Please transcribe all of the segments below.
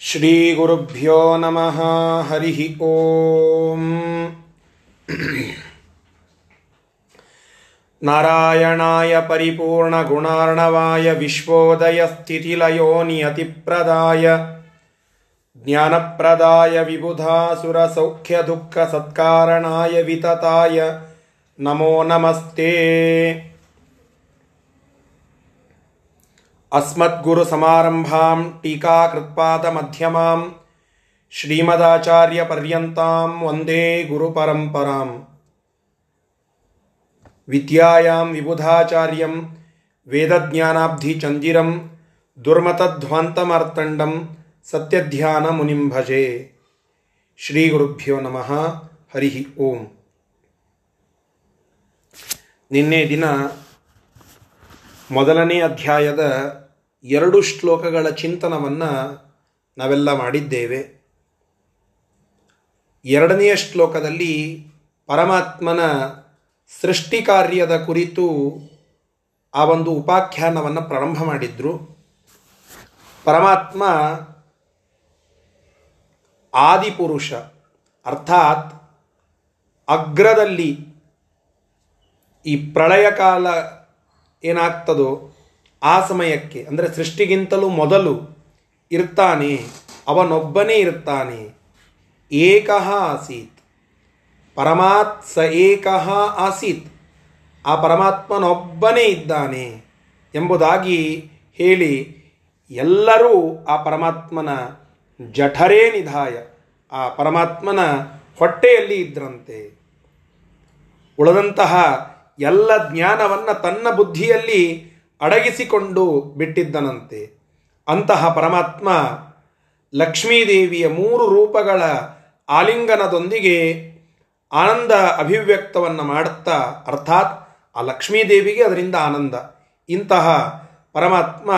श्रीगुरुभ्यो नमः हरिः ॐ नारायणाय परिपूर्णगुणार्णवाय विश्वोदयस्थितिलयो नियतिप्रदाय ज्ञानप्रदाय विबुधासुरसौख्यदुःखसत्कारणाय वितताय नमो नमस्ते अस्मद्गुरुसमारम्भां टीकाकृत्पादमध्यमां श्रीमदाचार्यपर्यन्तां वन्दे गुरुपरम्पराम् विद्यायां विबुधाचार्यं वेदज्ञानाब्धिचन्दिरं दुर्मतध्वान्तमार्तण्डं सत्यध्यानमुनिं भजे ಶ್ರೀಗುರುಭ್ಯೋ ನಮಃ ಹರಿ ಓಂ ನಿನ್ನೆ ದಿನ ಮೊದಲನೇ ಅಧ್ಯಾಯದ ಎರಡು ಶ್ಲೋಕಗಳ ಚಿಂತನವನ್ನು ನಾವೆಲ್ಲ ಮಾಡಿದ್ದೇವೆ. ಎರಡನೆಯ ಶ್ಲೋಕದಲ್ಲಿ ಪರಮಾತ್ಮನ ಸೃಷ್ಟಿ ಕಾರ್ಯದ ಕುರಿತು ಆ ಒಂದು ಉಪಾಖ್ಯಾನವನ್ನು ಪ್ರಾರಂಭ ಮಾಡಿದ್ರು. ಪರಮಾತ್ಮ ಆದಿಪುರುಷ, ಅರ್ಥಾತ್ ಅಗ್ರದಲ್ಲಿ ಈ ಪ್ರಳಯ ಕಾಲ ಏನಾಗ್ತದೋ ಆ ಸಮಯಕ್ಕೆ, ಅಂದರೆ ಸೃಷ್ಟಿಗಿಂತಲೂ ಮೊದಲು ಇರ್ತಾನೆ, ಅವನೊಬ್ಬನೇ ಇರ್ತಾನೆ. ಏಕಃ ಆಸೀತ್. ಪರಮಾತ್ ಸ ಏಕಃ ಆಸೀತ್. ಆ ಪರಮಾತ್ಮನೊಬ್ಬನೇ ಇದ್ದಾನೆ ಎಂಬುದಾಗಿ ಹೇಳಿ ಎಲ್ಲರೂ ಆ ಪರಮಾತ್ಮನ ಜಠರೇ ನಿಧಾಯ. ಆ ಪರಮಾತ್ಮನ ಹೊಟ್ಟೆಯಲ್ಲಿ ಇದ್ರಂತೆ. ಉಳಿದಂತಹ ಎಲ್ಲ ಜ್ಞಾನವನ್ನು ತನ್ನ ಬುದ್ಧಿಯಲ್ಲಿ ಅಡಗಿಸಿಕೊಂಡು ಬಿಟ್ಟಿದ್ದನಂತೆ. ಅಂತಹ ಪರಮಾತ್ಮ ಲಕ್ಷ್ಮೀದೇವಿಯ ಮೂರು ರೂಪಗಳ ಆಲಿಂಗನದೊಂದಿಗೆ ಆನಂದ ಅಭಿವ್ಯಕ್ತವನ್ನು ಮಾಡುತ್ತಾ ಅರ್ಥಾತ್ ಆ ಲಕ್ಷ್ಮೀದೇವಿಗೆ ಅದರಿಂದ ಆನಂದ. ಇಂತಹ ಪರಮಾತ್ಮ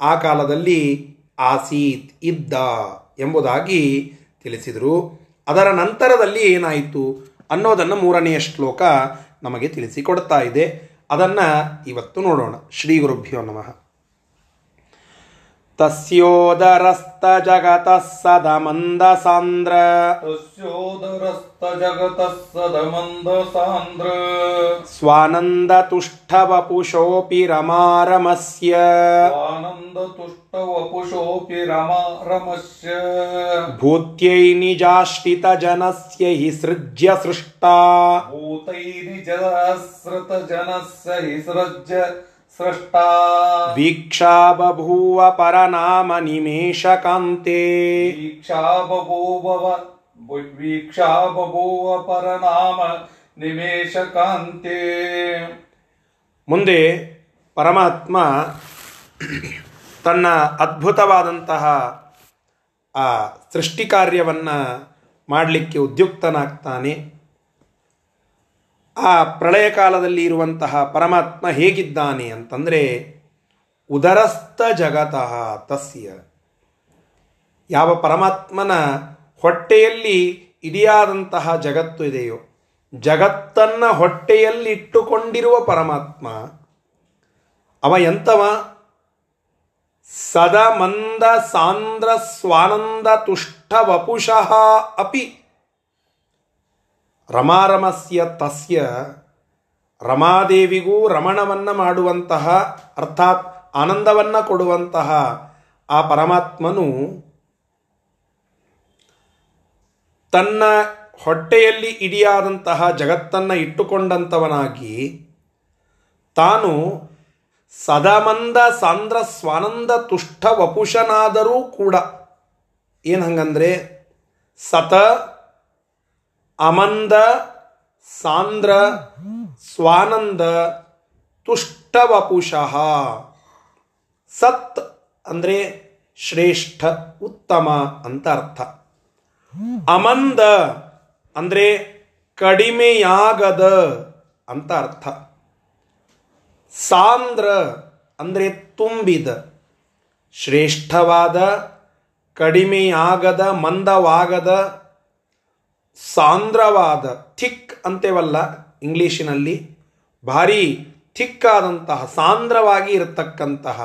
ಆ ಕಾಲದಲ್ಲಿ ಆಸೀತ್ ಇದ್ದ ಎಂಬುದಾಗಿ ತಿಳಿಸಿದರು. ಅದರ ನಂತರದಲ್ಲಿ ಏನಾಯಿತು ಅನ್ನೋದನ್ನು ಮೂರನೆಯ ಶ್ಲೋಕ ನಮಗೆ ತಿಳಿಸಿಕೊಡ್ತಾ ಇದೆ. ಅದನ್ನು ಇವತ್ತು ನೋಡೋಣ. ಶ್ರೀ ಗುರುಭ್ಯೋ ನಮಃ. तस्योदरस्तजगतः सदमन्दसान्द्र तस्योदरस्तजगतः सदमन्दसान्द्र स्वानन्दतुष्ठवपुषोऽपि रमारमस्य स्वानन्दतुष्टवपुषोऽपि रमारमस्य भूत्यै निजाश्रितजनस्य हि सृज्य सृष्टा भूतै निजाश्रितजनस्य हि सृज्य स्रष्टा ವೀಕ್ಷಾ ಬಭೂವ ಪರನಾಮ ನಿಮೇಶ ಕಾಂತೆ वीक्षा बभूव वीक्षा बभूव परनाम निमेषकान्ते ಮುಂದೆ ಪರಮಾತ್ಮ ತನ್ನ ಅದ್ಭುತವಾದಂತಹ ಆ ಸೃಷ್ಟಿ ಕಾರ್ಯವನ್ನು ಮಾಡಲಿಕ್ಕೆ ಉದ್ಯುಕ್ತನಾಗ್ತಾನೆ ಆ ಪ್ರಳಯ ಕಾಲದಲ್ಲಿ ಇರುವಂತಹ ಪರಮಾತ್ಮ ಹೇಗಿದ್ದಾನೆ ಅಂತಂದರೆ, ಉದರಸ್ಥ ಜಗತಃ ತಸ್ಯ. ಯಾವ ಪರಮಾತ್ಮನ ಹೊಟ್ಟೆಯಲ್ಲಿ ಇಡಿಯಾದಂತಹ ಜಗತ್ತು ಇದೆಯೋ, ಜಗತ್ತನ್ನು ಹೊಟ್ಟೆಯಲ್ಲಿ ಇಟ್ಟುಕೊಂಡಿರುವ ಪರಮಾತ್ಮ, ಅವ ಎಂತವ? ಸದಮಂದ ಸಾಂದ್ರ ಸ್ವಾನಂದ ತುಷ್ಟ ವಪುಷಃ ಅಪಿ. ರಮಾರಮಸ್ಯ ತಸ್ಯ ರಮಾದೇವಿಗೂ ರಮಣವನ್ನು ಮಾಡುವಂತಹ, ಅರ್ಥಾತ್ ಆನಂದವನ್ನು ಕೊಡುವಂತಹ ಆ ಪರಮಾತ್ಮನು ತನ್ನ ಹೊಟ್ಟೆಯಲ್ಲಿ ಇಡಿಯಾದಂತಹ ಜಗತ್ತನ್ನು ಇಟ್ಟುಕೊಂಡಂಥವನಾಗಿ ತಾನು ಸದಮಂದ ಸಾಂದ್ರ ಸ್ವಾನಂದ ತುಷ್ಟ ವಪುಷನಾದರೂ ಕೂಡ ಏನು ಹಂಗಂದರೆ ಸತ ಅಮಂದ, ಸಾಂದ್ರ, ಸ್ವಾನಂದ, ತುಷ್ಟವಪುಷಃ. ಸತ್ ಅಂದರೆ ಶ್ರೇಷ್ಠ, ಉತ್ತಮ ಅಂತ ಅರ್ಥ. ಅಮಂದ ಅಂದರೆ ಕಡಿಮೆಯಾಗದ ಅಂತ ಅರ್ಥ. ಸಾಂದ್ರ ಅಂದರೆ ತುಂಬಿದ, ಶ್ರೇಷ್ಠವಾದ, ಕಡಿಮೆಯಾಗದ, ಮಂದವಾಗದ ಸಾಂದ್ರವಾದ ಥಿಕ್ ಅಂತೇವಲ್ಲ ಇಂಗ್ಲೀಷಿನಲ್ಲಿ ಭಾರಿ ಥಿಕ್ಕಾದಂತಹ, ಸಾಂದ್ರವಾಗಿ ಇರತಕ್ಕಂತಹ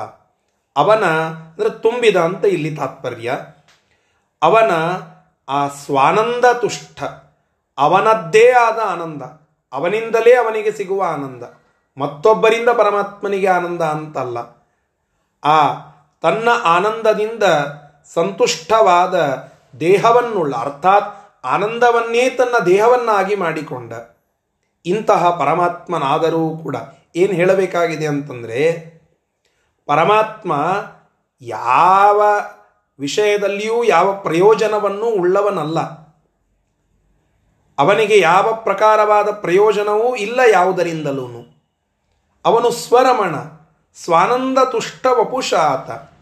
ಅವನ, ಅಂದರೆ ತುಂಬಿದ ಅಂತ ಇಲ್ಲಿ ತಾತ್ಪರ್ಯ. ಅವನ ಆ ಸ್ವಾನಂದ ತುಷ್ಟ, ಅವನದ್ದೇ ಆದ ಆನಂದ, ಅವನಿಂದಲೇ ಅವನಿಗೆ ಸಿಗುವ ಆನಂದ, ಮತ್ತೊಬ್ಬರಿಂದ ಪರಮಾತ್ಮನಿಗೆ ಆನಂದ ಅಂತಲ್ಲ. ಆ ತನ್ನ ಆನಂದದಿಂದ ಸಂತುಷ್ಟವಾದ ದೇಹವನ್ನುಳ್ಳ, ಅರ್ಥಾತ್ ಆನಂದವನ್ನೇ ತನ್ನ ದೇಹವನ್ನಾಗಿ ಮಾಡಿಕೊಂಡ ಇಂತಹ ಪರಮಾತ್ಮನಾದರೂ ಕೂಡ ಏನು ಹೇಳಬೇಕಾಗಿದೆ ಅಂತಂದರೆ, ಪರಮಾತ್ಮ ಯಾವ ವಿಷಯದಲ್ಲಿಯೂ ಯಾವ ಪ್ರಯೋಜನವನ್ನು ಉಳ್ಳವನಲ್ಲ. ಅವನಿಗೆ ಯಾವ ಪ್ರಕಾರವಾದ ಪ್ರಯೋಜನವೂ ಇಲ್ಲ ಯಾವುದರಿಂದಲೂ ಅವನು ಸ್ವರಮಣ, ಸ್ವಾನಂದ ತುಷ್ಟ ವಪುಷಾತ.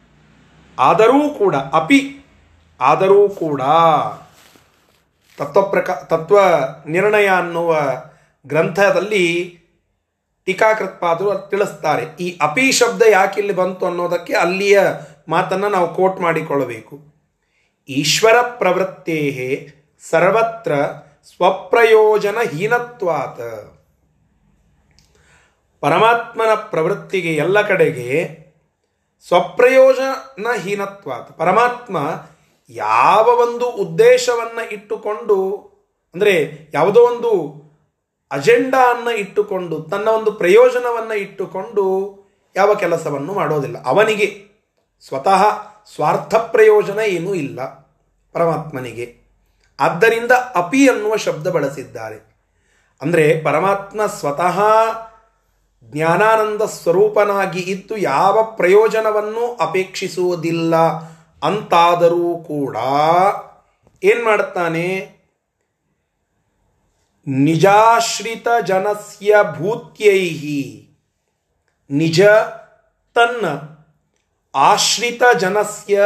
ಆದರೂ ಕೂಡ, ಅಪಿ, ಆದರೂ ಕೂಡ ತತ್ವಪ್ರಕ, ತತ್ವ ನಿರ್ಣಯ ಅನ್ನುವ ಗ್ರಂಥದಲ್ಲಿ ಟೀಕಾಕೃತ್ಪಾದರು ತಿಳಿಸ್ತಾರೆ. ಈ ಅಪಿ ಶಬ್ದ ಯಾಕೆ ಇಲ್ಲಿ ಬಂತು ಅನ್ನೋದಕ್ಕೆ ಅಲ್ಲಿಯ ಮಾತನ್ನು ನಾವು ಕೋಟ್ ಮಾಡಿಕೊಳ್ಳಬೇಕು. ಈಶ್ವರ ಪ್ರವೃತ್ತೇ ಸರ್ವತ್ರ ಸ್ವಪ್ರಯೋಜನ ಹೀನತ್ವಾತ ಪರಮಾತ್ಮನ ಪ್ರವೃತ್ತಿಗೆ ಎಲ್ಲ ಕಡೆಗೆ ಸ್ವಪ್ರಯೋಜನ ಹೀನತ್ವಾತ ಪರಮಾತ್ಮ ಯಾವ ಒಂದು ಉದ್ದೇಶವನ್ನು ಇಟ್ಟುಕೊಂಡು, ಅಂದರೆ ಯಾವುದೋ ಒಂದು ಅಜೆಂಡಾವನ್ನು ಇಟ್ಟುಕೊಂಡು, ತನ್ನ ಒಂದು ಪ್ರಯೋಜನವನ್ನು ಇಟ್ಟುಕೊಂಡು ಯಾವ ಕೆಲಸವನ್ನು ಮಾಡೋದಿಲ್ಲ. ಅವನಿಗೆ ಸ್ವತಃ ಸ್ವಾರ್ಥ ಪ್ರಯೋಜನ ಏನೂ ಇಲ್ಲ ಪರಮಾತ್ಮನಿಗೆ. ಆದ್ದರಿಂದ ಅಪಿ ಅನ್ನುವ ಶಬ್ದ ಬಳಸಿದ್ದಾರೆ. ಅಂದರೆ ಪರಮಾತ್ಮ ಸ್ವತಃ ಜ್ಞಾನಾನಂದ ಸ್ವರೂಪನಾಗಿ ಇದ್ದು ಯಾವ ಪ್ರಯೋಜನವನ್ನು ಅಪೇಕ್ಷಿಸುವುದಿಲ್ಲ. ಅಂತಾದರೂ ಕೂಡ ಏನು ಮಾಡುತ್ತಾನೆ? ನಿಜಾಶ್ರಿತ ಜನಸ್ಯ ಭೂತ್ಯೈಹಿ. ನಿಜ ತನ್ನ ಆಶ್ರಿತ ಜನಸ್ಯ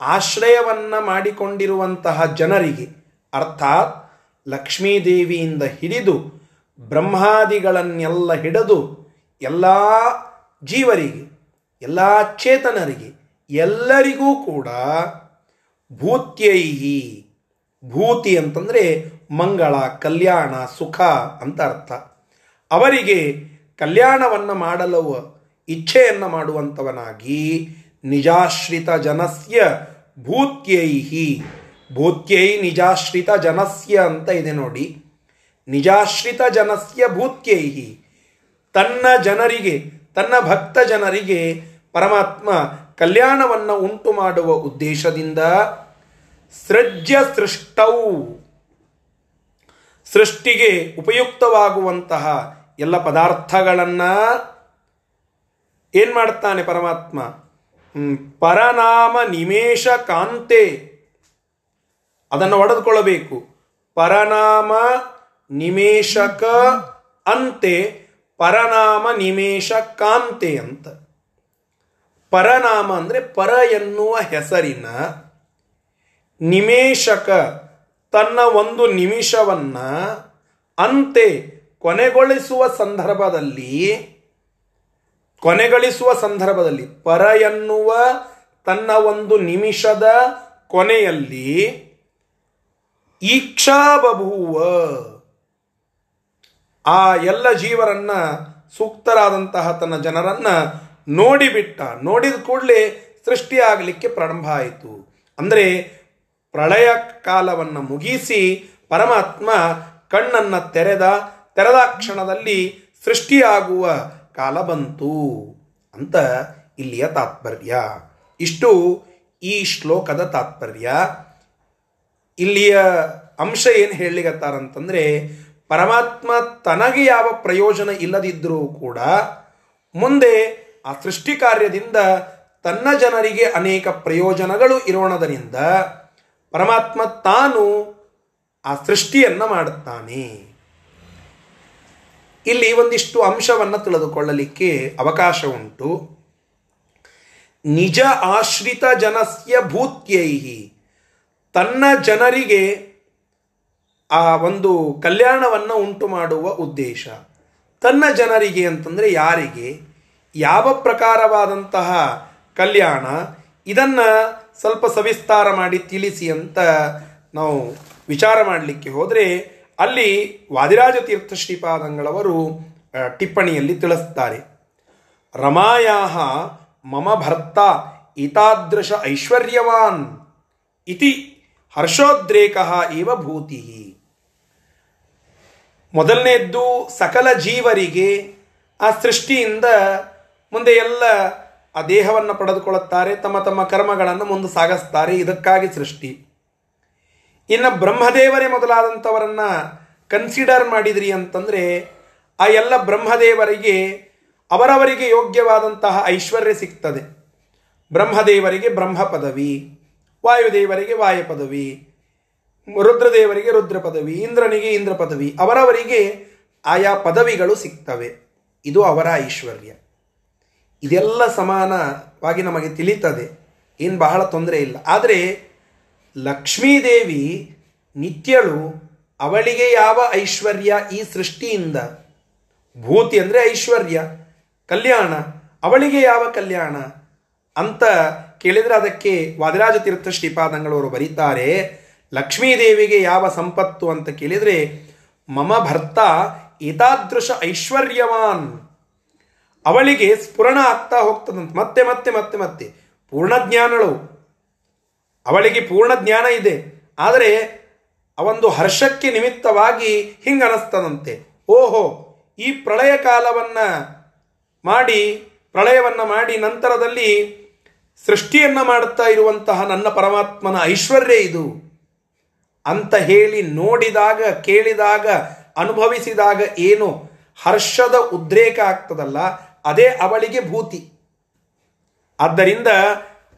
ಆಶ್ರಯವನ್ನ ಮಾಡಿಕೊಂಡಿರುವಂತಹ ಜನರಿಗೆ, ಅರ್ಥಾತ್ ಲಕ್ಷ್ಮೀದೇವಿಯಿಂದ ಹಿಡಿದು ಬ್ರಹ್ಮಾದಿಗಳನ್ನೆಲ್ಲ ಹಿಡಿದು ಎಲ್ಲ ಜೀವರಿಗೆ, ಎಲ್ಲ ಚೇತನರಿಗೆ ಎಲ್ಲರಿಗೂ ಕೂಡ ಭೂತ್ಯೈಹಿ, ಭೂತಿ ಅಂತಂದರೆ ಮಂಗಳ, ಕಲ್ಯಾಣ, ಸುಖ ಅಂತ ಅರ್ಥ. ಅವರಿಗೆ ಕಲ್ಯಾಣವನ್ನು ಮಾಡಲು ಇಚ್ಛೆಯನ್ನು ಮಾಡುವಂಥವನಾಗಿ ನಿಜಾಶ್ರಿತ ಜನಸ್ಯ ಭೂತ್ಯೈಹಿ. ಭೂತ್ಯೈ ನಿಜಾಶ್ರಿತ ಜನಸ್ಯ ಅಂತ ಇದೆ ನೋಡಿ. ನಿಜಾಶ್ರಿತ ಜನಸ್ಯ ಭೂತ್ಯೈಹಿ. ತನ್ನ ಜನರಿಗೆ, ತನ್ನ ಭಕ್ತ ಜನರಿಗೆ ಪರಮಾತ್ಮ ಕಲ್ಯಾಣವನ್ನು ಉಂಟು ಮಾಡುವ ಉದ್ದೇಶದಿಂದ ಸೃಜ್ಯ ಸೃಷ್ಟೌ. ಸೃಷ್ಟಿಗೆ ಉಪಯುಕ್ತವಾಗುವಂತಹ ಎಲ್ಲ ಪದಾರ್ಥಗಳನ್ನು ಏನು ಮಾಡ್ತಾನೆ ಪರಮಾತ್ಮ? ಪರನಾಮ ನಿಮೇಶ ಕಾಂತೆ. ಅದನ್ನು ಒಡೆದುಕೊಳ್ಳಬೇಕು. ಪರನಾಮ ನಿಮೇಶಕ ಅಂತೆ, ಪರನಾಮ ನಿಮೇಶ ಕಾಂತೆ ಅಂತ. ಪರನಾಮ ಅಂದರೆ ಪರ ಎನ್ನುವ ಹೆಸರಿನ ನಿಮೇಶಕ ತನ್ನ ಒಂದು ನಿಮಿಷವನ್ನ ಅಂತೆ ಕೊನೆಗೊಳಿಸುವ ಸಂದರ್ಭದಲ್ಲಿ, ಕೊನೆಗಳಿಸುವ ಸಂದರ್ಭದಲ್ಲಿ, ಪರ ಎನ್ನುವ ತನ್ನ ಒಂದು ನಿಮಿಷದ ಕೊನೆಯಲ್ಲಿ ಈಕ್ಷಾ ಬಭೂವ ಆ ಎಲ್ಲ ಜೀವರನ್ನ ಸೂಕ್ತರಾದಂತಹ ತನ್ನ ಜನರನ್ನ ನೋಡಿಬಿಟ್ಟ, ನೋಡಿದ ಕೂಡಲೇ ಸೃಷ್ಟಿಯಾಗಲಿಕ್ಕೆ ಪ್ರಾರಂಭ ಆಯಿತು. ಅಂದರೆ ಪ್ರಳಯ ಕಾಲವನ್ನು ಮುಗಿಸಿ ಪರಮಾತ್ಮ ಕಣ್ಣನ್ನು ತೆರೆದ ತೆರೆದ ಕ್ಷಣದಲ್ಲಿ ಸೃಷ್ಟಿಯಾಗುವ ಕಾಲ ಬಂತು ಅಂತ ಇಲ್ಲಿಯ ತಾತ್ಪರ್ಯ. ಇಷ್ಟು ಈ ಶ್ಲೋಕದ ತಾತ್ಪರ್ಯ. ಇಲ್ಲಿಯ ಅಂಶ ಏನು ಹೇಳಲಿಗತ್ತಾರಂತಂದರೆ ಪರಮಾತ್ಮ ತನಗೆ ಯಾವ ಪ್ರಯೋಜನ ಇಲ್ಲದಿದ್ದರೂ ಕೂಡ ಮುಂದೆ ಆ ಸೃಷ್ಟಿ ಕಾರ್ಯದಿಂದ ತನ್ನ ಜನರಿಗೆ ಅನೇಕ ಪ್ರಯೋಜನಗಳು ಇರೋಣದರಿಂದ ಪರಮಾತ್ಮ ತಾನು ಆ ಸೃಷ್ಟಿಯನ್ನು ಮಾಡುತ್ತಾನೆ. ಇಲ್ಲಿ ಒಂದಿಷ್ಟು ಅಂಶವನ್ನು ತಿಳಿದುಕೊಳ್ಳಲಿಕ್ಕೆ ಅವಕಾಶ ಉಂಟು. ನಿಜ ಆಶ್ರಿತ ಜನಸ್ಯ ಭೂತ್ಯೈಹಿ. ತನ್ನ ಜನರಿಗೆ ಆ ಒಂದು ಕಲ್ಯಾಣವನ್ನು ಉಂಟು ಮಾಡುವ ಉದ್ದೇಶ. ತನ್ನ ಜನರಿಗೆ ಅಂತಂದರೆ ಯಾರಿಗೆ? ಯಾವ ಪ್ರಕಾರವಾದಂತಹ ಕಲ್ಯಾಣ, ಇದನ್ನು ಸ್ವಲ್ಪ ಸವಿಸ್ತಾರ ಮಾಡಿ ತಿಳಿಸಿ ಅಂತ ನಾವು ವಿಚಾರ ಮಾಡಲಿಕ್ಕೆ ಹೋದರೆ, ಅಲ್ಲಿ ವಾದಿರಾಜ ತೀರ್ಥ ಶ್ರೀಪಾದಂಗಳವರು ಟಿಪ್ಪಣಿಯಲ್ಲಿ ತಿಳಿಸ್ತಾರೆ. ರಮಾಯಾಹ ಮಮ ಭರ್ತ ಏತಾದೃಶ ಐಶ್ವರ್ಯವಾನ್ ಇತಿ ಹರ್ಷೋದ್ರೇಕ ಇವ ಭೂತಿ ಮೊದಲನೇದ್ದು ಸಕಲ ಜೀವರಿಗೆ ಆ ಸೃಷ್ಟಿಯಿಂದ ಮುಂದೆ ಎಲ್ಲ ಆ ದೇಹವನ್ನು ಪಡೆದುಕೊಳ್ಳುತ್ತಾರೆ, ತಮ್ಮ ತಮ್ಮ ಕರ್ಮಗಳನ್ನು ಮುಂದೆ ಸಾಗಿಸ್ತಾರೆ ಇದಕ್ಕಾಗಿ ಸೃಷ್ಟಿ. ಇನ್ನು ಬ್ರಹ್ಮದೇವರೇ ಮೊದಲಾದಂಥವರನ್ನು ಕನ್ಸಿಡರ್ ಮಾಡಿದ್ರಿ ಅಂತಂದರೆ, ಆ ಎಲ್ಲ ಬ್ರಹ್ಮದೇವರಿಗೆ ಅವರವರಿಗೆ ಯೋಗ್ಯವಾದಂತಹ ಐಶ್ವರ್ಯ ಸಿಗ್ತದೆ. ಬ್ರಹ್ಮದೇವರಿಗೆ ಬ್ರಹ್ಮ ಪದವಿ, ವಾಯುದೇವರಿಗೆ ವಾಯು ಪದವಿ, ರುದ್ರದೇವರಿಗೆ ರುದ್ರ ಪದವಿ, ಇಂದ್ರನಿಗೆ ಇಂದ್ರ ಪದವಿ, ಅವರವರಿಗೆ ಆಯಾ ಪದವಿಗಳು ಸಿಗ್ತವೆ. ಇದು ಅವರ ಐಶ್ವರ್ಯ. ಇದೆಲ್ಲ ಸಮಾನವಾಗಿ ನಮಗೆ ತಿಳಿತದೆ. ಏನು ಬಹಳ ತೊಂದರೆ ಇಲ್ಲ. ಆದರೆ ಲಕ್ಷ್ಮೀದೇವಿ ನಿತ್ಯಳು ಅವಳಿಗೆ ಯಾವ ಐಶ್ವರ್ಯ ಈ ಸೃಷ್ಟಿಯಿಂದ? ಭೂತಿ ಅಂದರೆ ಐಶ್ವರ್ಯ, ಕಲ್ಯಾಣ. ಅವಳಿಗೆ ಯಾವ ಕಲ್ಯಾಣ? ಅಂತ ಕೇಳಿದರೆ ಅದಕ್ಕೆ ವಾದಿರಾಜ ತೀರ್ಥ ಶ್ರೀಪಾದಂಗಳವರು ಬರೀತಾರೆ ಲಕ್ಷ್ಮೀದೇವಿಗೆ ಯಾವ ಸಂಪತ್ತು ಅಂತ ಕೇಳಿದರೆ, ಮಮ ಭರ್ತ ಏತಾದೃಶ ಐಶ್ವರ್ಯವಾನ್. ಅವಳಿಗೆ ಸ್ಫುರಣ ಆಗ್ತಾ ಹೋಗ್ತದಂತೆ. ಮತ್ತೆ ಮತ್ತೆ ಮತ್ತೆ ಮತ್ತೆ. ಪೂರ್ಣ ಜ್ಞಾನಳು. ಅವಳಿಗೆ ಪೂರ್ಣ ಜ್ಞಾನ ಇದೆ. ಆದರೆ ಒಂದು ಹರ್ಷಕ್ಕೆ ನಿಮಿತ್ತವಾಗಿ ಹಿಂಗನಸ್ತದಂತೆ. ಓಹೋ, ಈ ಪ್ರಳಯ ಕಾಲವನ್ನು ಮಾಡಿ, ಪ್ರಳಯವನ್ನು ಮಾಡಿ ನಂತರದಲ್ಲಿ ಸೃಷ್ಟಿಯನ್ನು ಮಾಡುತ್ತಾ ಇರುವಂತಹ ನನ್ನ ಪರಮಾತ್ಮನ ಐಶ್ವರ್ಯ ಇದು. ಅಂತ ಹೇಳಿ ನೋಡಿದಾಗ, ಕೇಳಿದಾಗ, ಅನುಭವಿಸಿದಾಗ ಏನು ಹರ್ಷದ ಉದ್ರೇಕ ಆಗ್ತದಲ್ಲ. ಅದೇ ಅವಳಿಗೆ ಭೂತಿ. ಆದ್ದರಿಂದ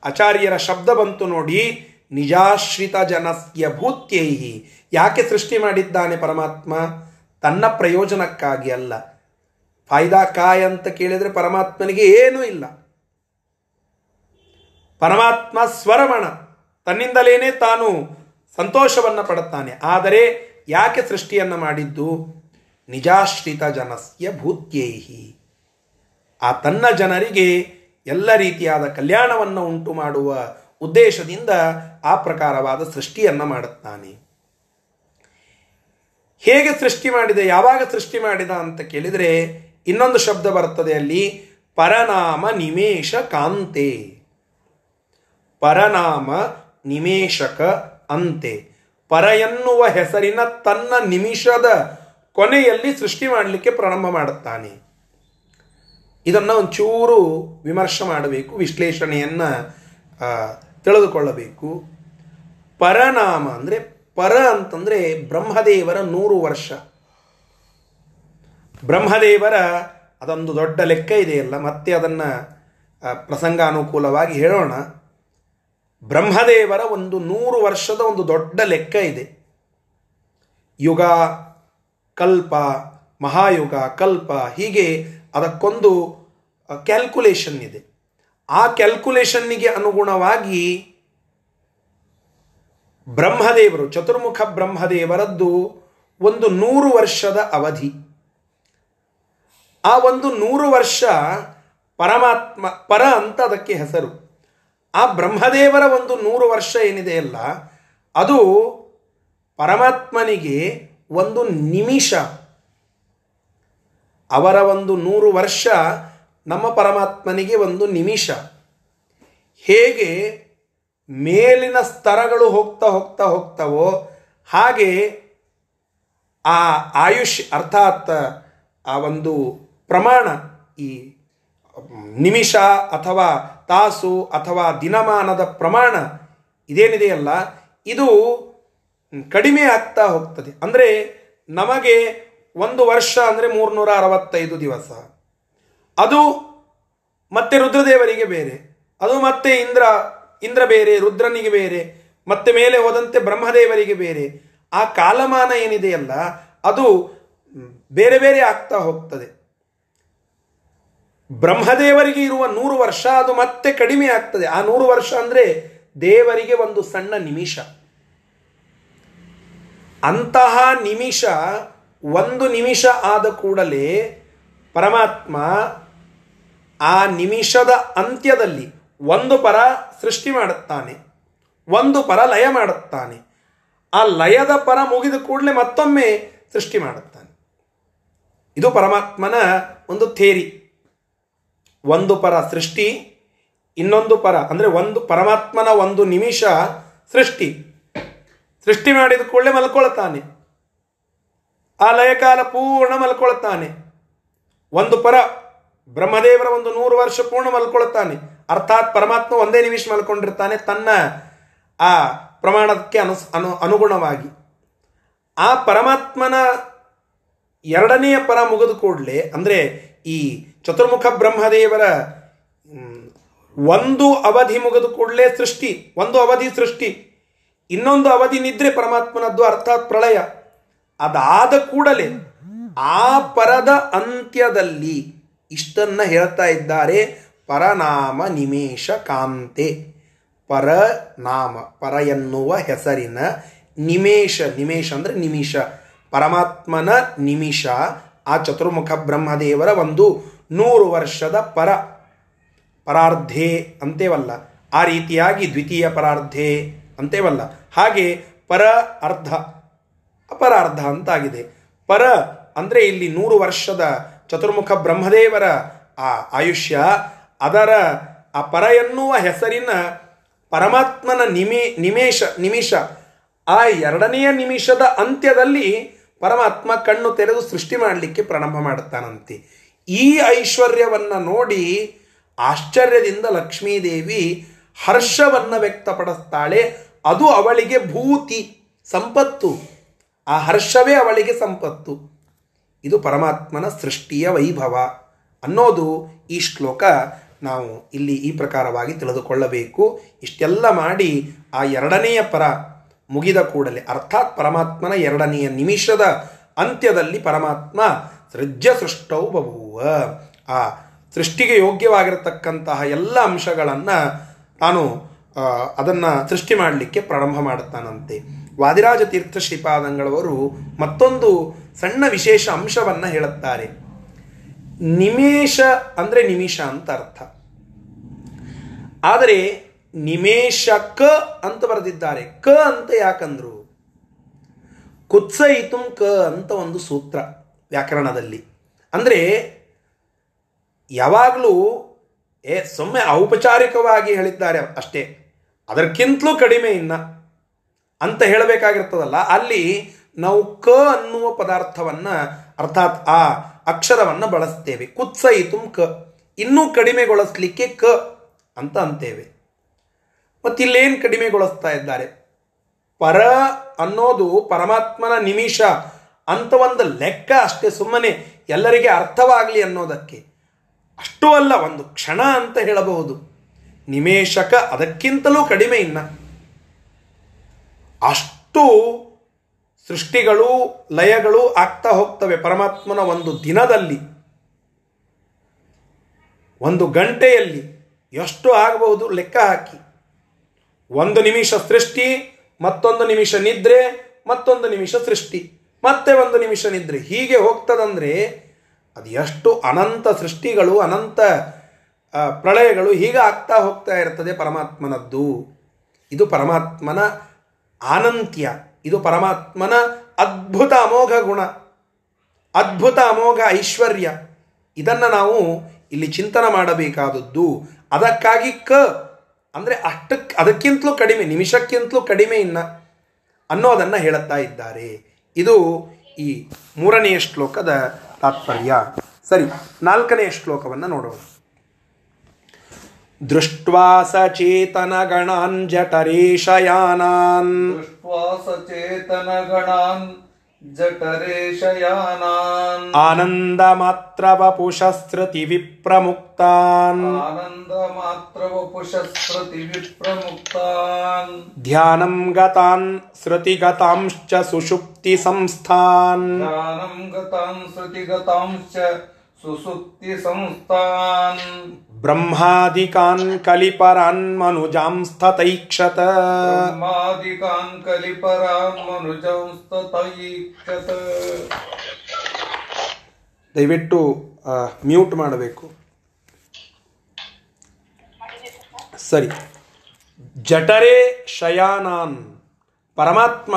ಆಚಾರ್ಯರ ಶಬ್ದ ಬಂತು ನೋಡಿ, ನಿಜಾಶ್ರಿತ ಜನಸ್ಯ ಭೂತ್ಯೈಹಿ. ಯಾಕೆ ಸೃಷ್ಟಿ ಮಾಡಿದ್ದಾನೆ ಪರಮಾತ್ಮ? ತನ್ನ ಪ್ರಯೋಜನಕ್ಕಾಗಿ ಅಲ್ಲ. ಫಾಯ್ದಾ ಕಾಯ್ ಅಂತ ಕೇಳಿದರೆ ಪರಮಾತ್ಮನಿಗೆ ಏನೂ ಇಲ್ಲ. ಪರಮಾತ್ಮ ಸ್ವರಮಣ. ತನ್ನಿಂದಲೇನೆ ತಾನು ಸಂತೋಷವನ್ನು ಪಡುತ್ತಾನೆ. ಆದರೆ ಯಾಕೆ ಸೃಷ್ಟಿಯನ್ನು ಮಾಡಿದ್ದು? ನಿಜಾಶ್ರಿತ ಜನಸ್ಯ ಭೂತ್ಯೈಹಿ. ಆ ತನ್ನ ಜನರಿಗೆ ಎಲ್ಲ ರೀತಿಯಾದ ಕಲ್ಯಾಣವನ್ನು ಉಂಟು ಮಾಡುವ ಉದ್ದೇಶದಿಂದ ಆ ಪ್ರಕಾರವಾದ ಸೃಷ್ಟಿಯನ್ನು ಮಾಡುತ್ತಾನೆ. ಹೇಗೆ ಸೃಷ್ಟಿ ಮಾಡಿದೆ, ಯಾವಾಗ ಸೃಷ್ಟಿ ಮಾಡಿದ ಅಂತ ಕೇಳಿದರೆ ಇನ್ನೊಂದು ಶಬ್ದ ಬರ್ತದೆ ಅಲ್ಲಿ, ಪರನಾಮ ನಿಮೇಶ ಕಾಂತೆ. ಪರನಾಮ ನಿಮೇಶಕ ಅಂತೆ. ಪರ ಎನ್ನುವ ಹೆಸರಿನ ತನ್ನ ನಿಮಿಷದ ಕೊನೆಯಲ್ಲಿ ಸೃಷ್ಟಿ ಮಾಡಲಿಕ್ಕೆ ಪ್ರಾರಂಭ ಮಾಡುತ್ತಾನೆ. ಇದನ್ನು ಒಂಚೂರು ವಿಮರ್ಶೆ ಮಾಡಬೇಕು, ವಿಶ್ಲೇಷಣೆಯನ್ನು ತಿಳಿದುಕೊಳ್ಳಬೇಕು. ಪರನಾಮ ಅಂದರೆ, ಪರ ಅಂತಂದರೆ ಬ್ರಹ್ಮದೇವರ ನೂರು ವರ್ಷ. ಬ್ರಹ್ಮದೇವರ ಅದೊಂದು ದೊಡ್ಡ ಲೆಕ್ಕ ಇದೆಯಲ್ಲ, ಮತ್ತೆ ಅದನ್ನು ಪ್ರಸಂಗಾನುಕೂಲವಾಗಿ ಹೇಳೋಣ. ಬ್ರಹ್ಮದೇವರ ಒಂದು ನೂರು ವರ್ಷದ ಒಂದು ದೊಡ್ಡ ಲೆಕ್ಕ ಇದೆ. ಯುಗ, ಕಲ್ಪ, ಮಹಾಯುಗ, ಕಲ್ಪ, ಹೀಗೆ ಅದಕ್ಕೊಂದು ಕ್ಯಾಲ್ಕುಲೇಷನ್ ಇದೆ. ಆ ಕ್ಯಾಲ್ಕುಲೇಷನ್ನಿಗೆ ಅನುಗುಣವಾಗಿ ಬ್ರಹ್ಮದೇವರು, ಚತುರ್ಮುಖ ಬ್ರಹ್ಮದೇವರದ್ದು ಒಂದು ನೂರು ವರ್ಷದ ಅವಧಿ. ಆ ಒಂದು ನೂರು ವರ್ಷ ಪರಮಾತ್ಮ, ಪರ ಅಂತ ಅದಕ್ಕೆ ಹೆಸರು. ಆ ಬ್ರಹ್ಮದೇವರ ಒಂದು ನೂರು ವರ್ಷ ಏನಿದೆಯಲ್ಲ ಅದು ಪರಮಾತ್ಮನಿಗೆ ಒಂದು ನಿಮಿಷ ಅವರ ಒಂದು ನೂರು ವರ್ಷ ನಮ್ಮ ಪರಮಾತ್ಮನಿಗೆ ಒಂದು ನಿಮಿಷ. ಹೇಗೆ ಮೇಲಿನ ಸ್ತರಗಳು ಹೋಗ್ತಾ ಹೋಗ್ತಾ ಹೋಗ್ತಾವೋ ಹಾಗೆ ಆ ಆಯುಷ್ ಅರ್ಥಾತ್ ಆ ಒಂದು ಪ್ರಮಾಣ ಈ ನಿಮಿಷ ಅಥವಾ ತಾಸು ಅಥವಾ ದಿನಮಾನದ ಪ್ರಮಾಣ ಇದೇನಿದೆಯಲ್ಲ ಇದು ಕಡಿಮೆ ಆಗ್ತಾ ಹೋಗ್ತದೆ. ಅಂದರೆ ನಮಗೆ ಒಂದು ವರ್ಷ ಅಂದರೆ ಮೂರ್ನೂರ ಅರವತ್ತೈದು ದಿವಸ. ಅದು ಮತ್ತೆ ರುದ್ರದೇವರಿಗೆ ಬೇರೆ. ಅದು ಮತ್ತೆ ಇಂದ್ರ ಇಂದ್ರ ಬೇರೆ, ರುದ್ರನಿಗೆ ಬೇರೆ, ಮತ್ತೆ ಮೇಲೆ ಹೋದಂತೆ ಬ್ರಹ್ಮದೇವರಿಗೆ ಬೇರೆ. ಆ ಕಾಲಮಾನ ಏನಿದೆಯಲ್ಲ, ಅದು ಬೇರೆ ಬೇರೆ ಆಗ್ತಾ ಹೋಗ್ತದೆ. ಬ್ರಹ್ಮದೇವರಿಗೆ ಇರುವ ನೂರು ವರ್ಷ ಅದು ಮತ್ತೆ ಕಡಿಮೆ ಆಗ್ತದೆ. ಆ ನೂರು ವರ್ಷ ಅಂದರೆ ದೇವರಿಗೆ ಒಂದು ಸಣ್ಣ ನಿಮಿಷ. ಅಂತಹ ನಿಮಿಷ ಒಂದು ನಿಮಿಷ ಆದ ಕೂಡಲೇ ಪರಮಾತ್ಮ ಆ ನಿಮಿಷದ ಅಂತ್ಯದಲ್ಲಿ ಒಂದು ಪರ ಸೃಷ್ಟಿ ಮಾಡುತ್ತಾನೆ, ಒಂದು ಪರ ಲಯ ಮಾಡುತ್ತಾನೆ. ಆ ಲಯದ ಪರ ಮುಗಿದ ಕೂಡಲೇ ಮತ್ತೊಮ್ಮೆ ಸೃಷ್ಟಿ ಮಾಡುತ್ತಾನೆ. ಇದು ಪರಮಾತ್ಮನ ಒಂದು ಥೇರಿ. ಒಂದು ಪರ ಸೃಷ್ಟಿ, ಇನ್ನೊಂದು ಪರ, ಅಂದರೆ ಒಂದು ಪರಮಾತ್ಮನ ಒಂದು ನಿಮಿಷ ಸೃಷ್ಟಿ. ಸೃಷ್ಟಿ ಮಾಡಿದ ಕೂಡಲೇ ಮಲ್ಕೊಳ್ತಾನೆ. ಆ ಲಯಕಾಲ ಪೂರ್ಣ ಮಲ್ಕೊಳ್ತಾನೆ. ಒಂದು ಪರ ಬ್ರಹ್ಮದೇವರ ಒಂದು ನೂರು ವರ್ಷ ಪೂರ್ಣ ಮಲ್ಕೊಳ್ತಾನೆ. ಅರ್ಥಾತ್ ಪರಮಾತ್ಮ ಒಂದೇ ನಿಮಿಷ ಮಲ್ಕೊಂಡಿರ್ತಾನೆ ತನ್ನ ಆ ಪ್ರಮಾಣಕ್ಕೆ ಅನುಸ್ ಅನು, ಅನುಗುಣವಾಗಿ. ಆ ಪರಮಾತ್ಮನ ಎರಡನೆಯ ಪರ ಮುಗಿದು ಕೂಡಲೇ, ಅಂದರೆ ಈ ಚತುರ್ಮುಖ ಬ್ರಹ್ಮದೇವರ ಒಂದು ಅವಧಿ ಮುಗಿದು ಕೂಡಲೇ ಸೃಷ್ಟಿ, ಒಂದು ಅವಧಿ ಸೃಷ್ಟಿ. ಇನ್ನೊಂದು ಅವಧಿ ನಿದ್ರೆ ಪರಮಾತ್ಮನದ್ದು ಅರ್ಥಾತ್ ಪ್ರಳಯ. ಅದಾದ ಕೂಡಲೇ ಆ ಪರದ ಅಂತ್ಯದಲ್ಲಿ ಇಷ್ಟನ್ನ ಹೇಳ್ತಾ ಇದ್ದಾರೆ, ಪರನಾಮ ನಿಮೇಶ ಕಾಂತೆ. ಪರನಾಮ ಪರ ಎನ್ನುವ ಹೆಸರಿನ ನಿಮೇಶ ನಿಮೇಶ ಅಂದರೆ ನಿಮಿಷ. ಪರಮಾತ್ಮನ ನಿಮಿಷ, ಆ ಚತುರ್ಮುಖ ಬ್ರಹ್ಮದೇವರ ಒಂದು ನೂರು ವರ್ಷದ ಪರ. ಪರಾರ್ಧೆ ಅಂತೇವಲ್ಲ, ಆ ರೀತಿಯಾಗಿ ದ್ವಿತೀಯ ಪರಾರ್ಧೆ ಅಂತೇವಲ್ಲ. ಹಾಗೆ ಪರ ಅರ್ಧ ಅಪರಾರ್ಧ ಅಂತಾಗಿದೆ. ಪರ ಅಂದರೆ ಇಲ್ಲಿ ನೂರು ವರ್ಷದ ಚತುರ್ಮುಖ ಬ್ರಹ್ಮದೇವರ ಆ ಆಯುಷ್ಯ, ಅದರ ಆ ಪರ ಎನ್ನುವ ಹೆಸರಿನ ಪರಮಾತ್ಮನ ನಿಮಿ ನಿಮೇಶ ನಿಮಿಷ. ಆ ಎರಡನೆಯ ನಿಮಿಷದ ಅಂತ್ಯದಲ್ಲಿ ಪರಮಾತ್ಮ ಕಣ್ಣು ತೆರೆದು ಸೃಷ್ಟಿ ಮಾಡಲಿಕ್ಕೆ ಪ್ರಾರಂಭ ಮಾಡುತ್ತಾನಂತೆ. ಈ ಐಶ್ವರ್ಯವನ್ನು ನೋಡಿ ಆಶ್ಚರ್ಯದಿಂದ ಲಕ್ಷ್ಮೀದೇವಿ ಹರ್ಷವನ್ನು ವ್ಯಕ್ತಪಡಿಸ್ತಾಳೆ. ಅದು ಅವಳಿಗೆ ಭೂತಿ, ಸಂಪತ್ತು. ಆ ಹರ್ಷವೇ ಅವಳಿಗೆ ಸಂಪತ್ತು. ಇದು ಪರಮಾತ್ಮನ ಸೃಷ್ಟಿಯ ವೈಭವ. ಅನ್ನೋದು ಈ ಶ್ಲೋಕ ನಾವು ಇಲ್ಲಿ ಈ ಪ್ರಕಾರವಾಗಿ ತಿಳಿದುಕೊಳ್ಳಬೇಕು. ಇಷ್ಟೆಲ್ಲ ಮಾಡಿ ಆ ಎರಡನೆಯ ಪರ ಮುಗಿದ ಕೂಡಲೇ, ಅರ್ಥಾತ್ ಪರಮಾತ್ಮನ ಎರಡನೆಯ ನಿಮಿಷದ ಅಂತ್ಯದಲ್ಲಿ ಪರಮಾತ್ಮ ಸೃಜ್ಯ ಸೃಷ್ಟೌ ಬಭೂವ. ಆ ಸೃಷ್ಟಿಗೆ ಯೋಗ್ಯವಾಗಿರತಕ್ಕಂತಹ ಎಲ್ಲ ಅಂಶಗಳನ್ನು ತಾನು ಅದನ್ನು ಸೃಷ್ಟಿ ಮಾಡಲಿಕ್ಕೆ ಪ್ರಾರಂಭ ಮಾಡುತ್ತಾನಂತೆ. ವಾದಿರಾಜ ತೀರ್ಥ ಶ್ರೀಪಾದಂಗಳವರು ಮತ್ತೊಂದು ಸಣ್ಣ ವಿಶೇಷ ಅಂಶವನ್ನು ಹೇಳುತ್ತಾರೆ. ನಿಮೇಶ ಅಂದರೆ ನಿಮಿಷ ಅಂತ ಅರ್ಥ. ಆದರೆ ನಿಮೇಶ ಕ ಅಂತ ಬರೆದಿದ್ದಾರೆ. ಕ ಅಂತ ಯಾಕಂದ್ರು? ಕುತ್ಸ ಇತುಂ ಕ ಅಂತ ಒಂದು ಸೂತ್ರ ವ್ಯಾಕರಣದಲ್ಲಿ. ಅಂದರೆ ಯಾವಾಗಲೂ, ಏ, ಸೊಮ್ಮೆ ಔಪಚಾರಿಕವಾಗಿ ಹೇಳಿದ್ದಾರೆ ಅಷ್ಟೇ. ಅದಕ್ಕಿಂತಲೂ ಕಡಿಮೆ ಇನ್ನ. ಅಂತ ಹೇಳಬೇಕಾಗಿರ್ತದಲ್ಲ, ಅಲ್ಲಿ ನಾವು ಕ ಅನ್ನುವ ಪದಾರ್ಥವನ್ನ, ಅರ್ಥಾತ್ ಆ ಅಕ್ಷರವನ್ನು ಬಳಸ್ತೇವೆ. ಕುತ್ಸಯಿತು ಕ. ಇನ್ನೂ ಕಡಿಮೆಗೊಳಿಸ್ಲಿಕ್ಕೆ ಕ ಅಂತ ಅಂತೇವೆ. ಮತ್ತಿಲ್ಲೇನು ಕಡಿಮೆಗೊಳಿಸ್ತಾ ಇದ್ದಾರೆ? ಪರ ಅನ್ನೋದು ಪರಮಾತ್ಮನ ನಿಮಿಷ ಅಂತ ಒಂದು ಲೆಕ್ಕ ಅಷ್ಟೇ, ಸುಮ್ಮನೆ ಎಲ್ಲರಿಗೆ ಅರ್ಥವಾಗಲಿ ಅನ್ನೋದಕ್ಕೆ. ಅಷ್ಟೂ ಅಲ್ಲ, ಒಂದು ಕ್ಷಣ ಅಂತ ಹೇಳಬಹುದು. ನಿಮೇಶಕ ಅದಕ್ಕಿಂತಲೂ ಕಡಿಮೆ ಇನ್ನ. ಅಷ್ಟು ಸೃಷ್ಟಿಗಳು, ಲಯಗಳು ಆಗ್ತಾ ಹೋಗ್ತವೆ. ಪರಮಾತ್ಮನ ಒಂದು ದಿನದಲ್ಲಿ, ಒಂದು ಗಂಟೆಯಲ್ಲಿ ಎಷ್ಟು ಆಗಬಹುದು ಲೆಕ್ಕ ಹಾಕಿ. ಒಂದು ನಿಮಿಷ ಸೃಷ್ಟಿ, ಮತ್ತೊಂದು ನಿಮಿಷ ನಿದ್ರೆ, ಮತ್ತೊಂದು ನಿಮಿಷ ಸೃಷ್ಟಿ. ಮತ್ತೆ ಒಂದು ನಿಮಿಷ ನಿದ್ರೆ. ಹೀಗೆ ಹೋಗ್ತದಂದ್ರೆ ಅದು ಎಷ್ಟು ಅನಂತ ಸೃಷ್ಟಿಗಳು, ಅನಂತ ಪ್ರಳಯಗಳು ಹೀಗೆ ಆಗ್ತಾ ಹೋಗ್ತಾ ಇರ್ತದೆ ಪರಮಾತ್ಮನದ್ದು. ಇದು ಪರಮಾತ್ಮನ ಆನಂತ್ಯ. ಇದು ಪರಮಾತ್ಮನ ಅದ್ಭುತ ಅಮೋಘ ಗುಣ. ಅದ್ಭುತ ಅಮೋಘ ಐಶ್ವರ್ಯ. ಇದನ್ನು ನಾವು ಇಲ್ಲಿ ಚಿಂತನೆ ಮಾಡಬೇಕಾದದ್ದು. ಅದಕ್ಕಾಗಿ ಕ ಅಂದರೆ ಅಷ್ಟಕ್ಕೆ ಅದಕ್ಕಿಂತಲೂ ಕಡಿಮೆ, ನಿಮಿಷಕ್ಕಿಂತಲೂ ಕಡಿಮೆ ಇನ್ನ ಅನ್ನೋದನ್ನು ಹೇಳುತ್ತಾ ಇದ್ದಾರೆ. ಇದು ಈ ಮೂರನೆಯ ಶ್ಲೋಕದ ತಾತ್ಪರ್ಯ. ಸರಿ, ನಾಲ್ಕನೆಯ ಶ್ಲೋಕವನ್ನು ನೋಡೋಣ. दृष्ट्वा सचेतनगणान् जठरेशयानान् दृष्ट्वा सचेतनगणान् जठरेशयानान् आनन्दमात्रवपुषस्रतिविप्रमुक्तान् आनन्दमात्रवपुषस्रतिविप्रमुक्तान् ध्यानं गतान् श्रुतिगतांश्च सुषुप्तिसंस्थान् ध्यानं गतान् श्रुतिगतांश्च सुसुप्तिसंस्थान् ಬ್ರಹ್ಮಾದಿಕಾನ್ ಕಲಿಪರಾನ್ ಮನುಜಾಂಸ್ತೈಕ್ಷತ ಬ್ರಹ್ಮಾಧಿಕಾನ್ ಕಲಿಪರಾನ್ ಮನುಜಾಂಸ್ತೈಕ್ಷತ ದಯವಿಟ್ಟು ಮ್ಯೂಟ್ ಮಾಡಬೇಕು. ಸರಿ. ಜಠರೇ ಶಯಾನಾನ್ ಪರಮಾತ್ಮ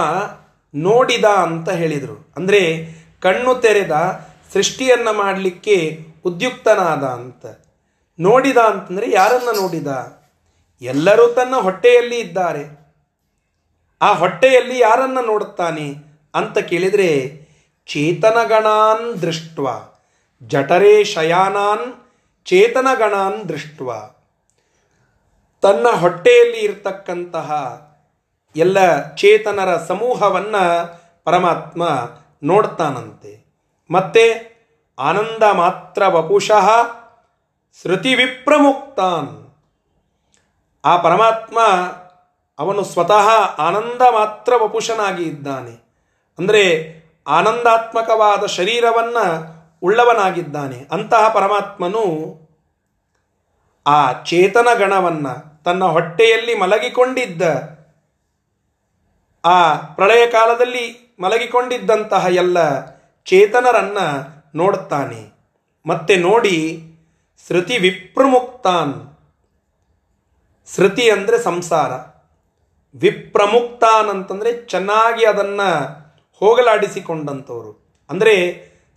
ನೋಡಿದ ಅಂತ ಹೇಳಿದರು. ಅಂದರೆ ಕಣ್ಣು ತೆರೆದ ಸೃಷ್ಟಿಯನ್ನು ಮಾಡಲಿಕ್ಕೆ ಉದ್ಯುಕ್ತನಾದ ಅಂತ. ನೋಡಿದ ಅಂತಂದರೆ ಯಾರನ್ನು ನೋಡಿದ? ಎಲ್ಲರೂ ತನ್ನ ಹೊಟ್ಟೆಯಲ್ಲಿ ಇದ್ದಾರೆ. ಆ ಹೊಟ್ಟೆಯಲ್ಲಿ ಯಾರನ್ನು ನೋಡುತ್ತಾನೆ ಅಂತ ಕೇಳಿದರೆ, ಚೇತನಗಣಾನ್ ದೃಷ್ಟ ಜಠರೇ ಶಯಾನಾನ್ ಚೇತನಗಣಾನ್ ದೃಷ್ಟ ತನ್ನ ಹೊಟ್ಟೆಯಲ್ಲಿ ಇರತಕ್ಕಂತಹ ಎಲ್ಲ ಚೇತನರ ಸಮೂಹವನ್ನು ಪರಮಾತ್ಮ ನೋಡ್ತಾನಂತೆ. ಮತ್ತೆ ಆನಂದ ಮಾತ್ರ ವಪುಷಃ ಶ್ರುತಿ ವಿಪ್ರಮುಕ್ತಾನ್. ಆ ಪರಮಾತ್ಮ ಅವನು ಸ್ವತಃ ಆನಂದ ಮಾತ್ರ ವಪುಷನಾಗಿ ಇದ್ದಾನೆ. ಅಂದರೆ ಆನಂದಾತ್ಮಕವಾದ ಶರೀರವನ್ನು ಉಳ್ಳವನಾಗಿದ್ದಾನೆ. ಅಂತಹ ಪರಮಾತ್ಮನು ಆ ಚೇತನ ಗಣವನ್ನು ತನ್ನ ಹೊಟ್ಟೆಯಲ್ಲಿ ಮಲಗಿಕೊಂಡಿದ್ದ, ಆ ಪ್ರಳಯ ಕಾಲದಲ್ಲಿ ಮಲಗಿಕೊಂಡಿದ್ದಂತಹ ಎಲ್ಲ ಚೇತನರನ್ನು ನೋಡುತ್ತಾನೆ ಮತ್ತೆ ನೋಡಿ ಶ್ರುತಿ ವಿಪ್ರಮುಕ್ತಾನ್. ಶ್ರುತಿ ಅಂದರೆ ಸಂಸಾರ. ವಿಪ್ರಮುಕ್ತಾನ್ ಅಂತಂದರೆ ಚೆನ್ನಾಗಿ ಅದನ್ನು ಹೋಗಲಾಡಿಸಿಕೊಂಡಂಥವರು ಅಂದರೆ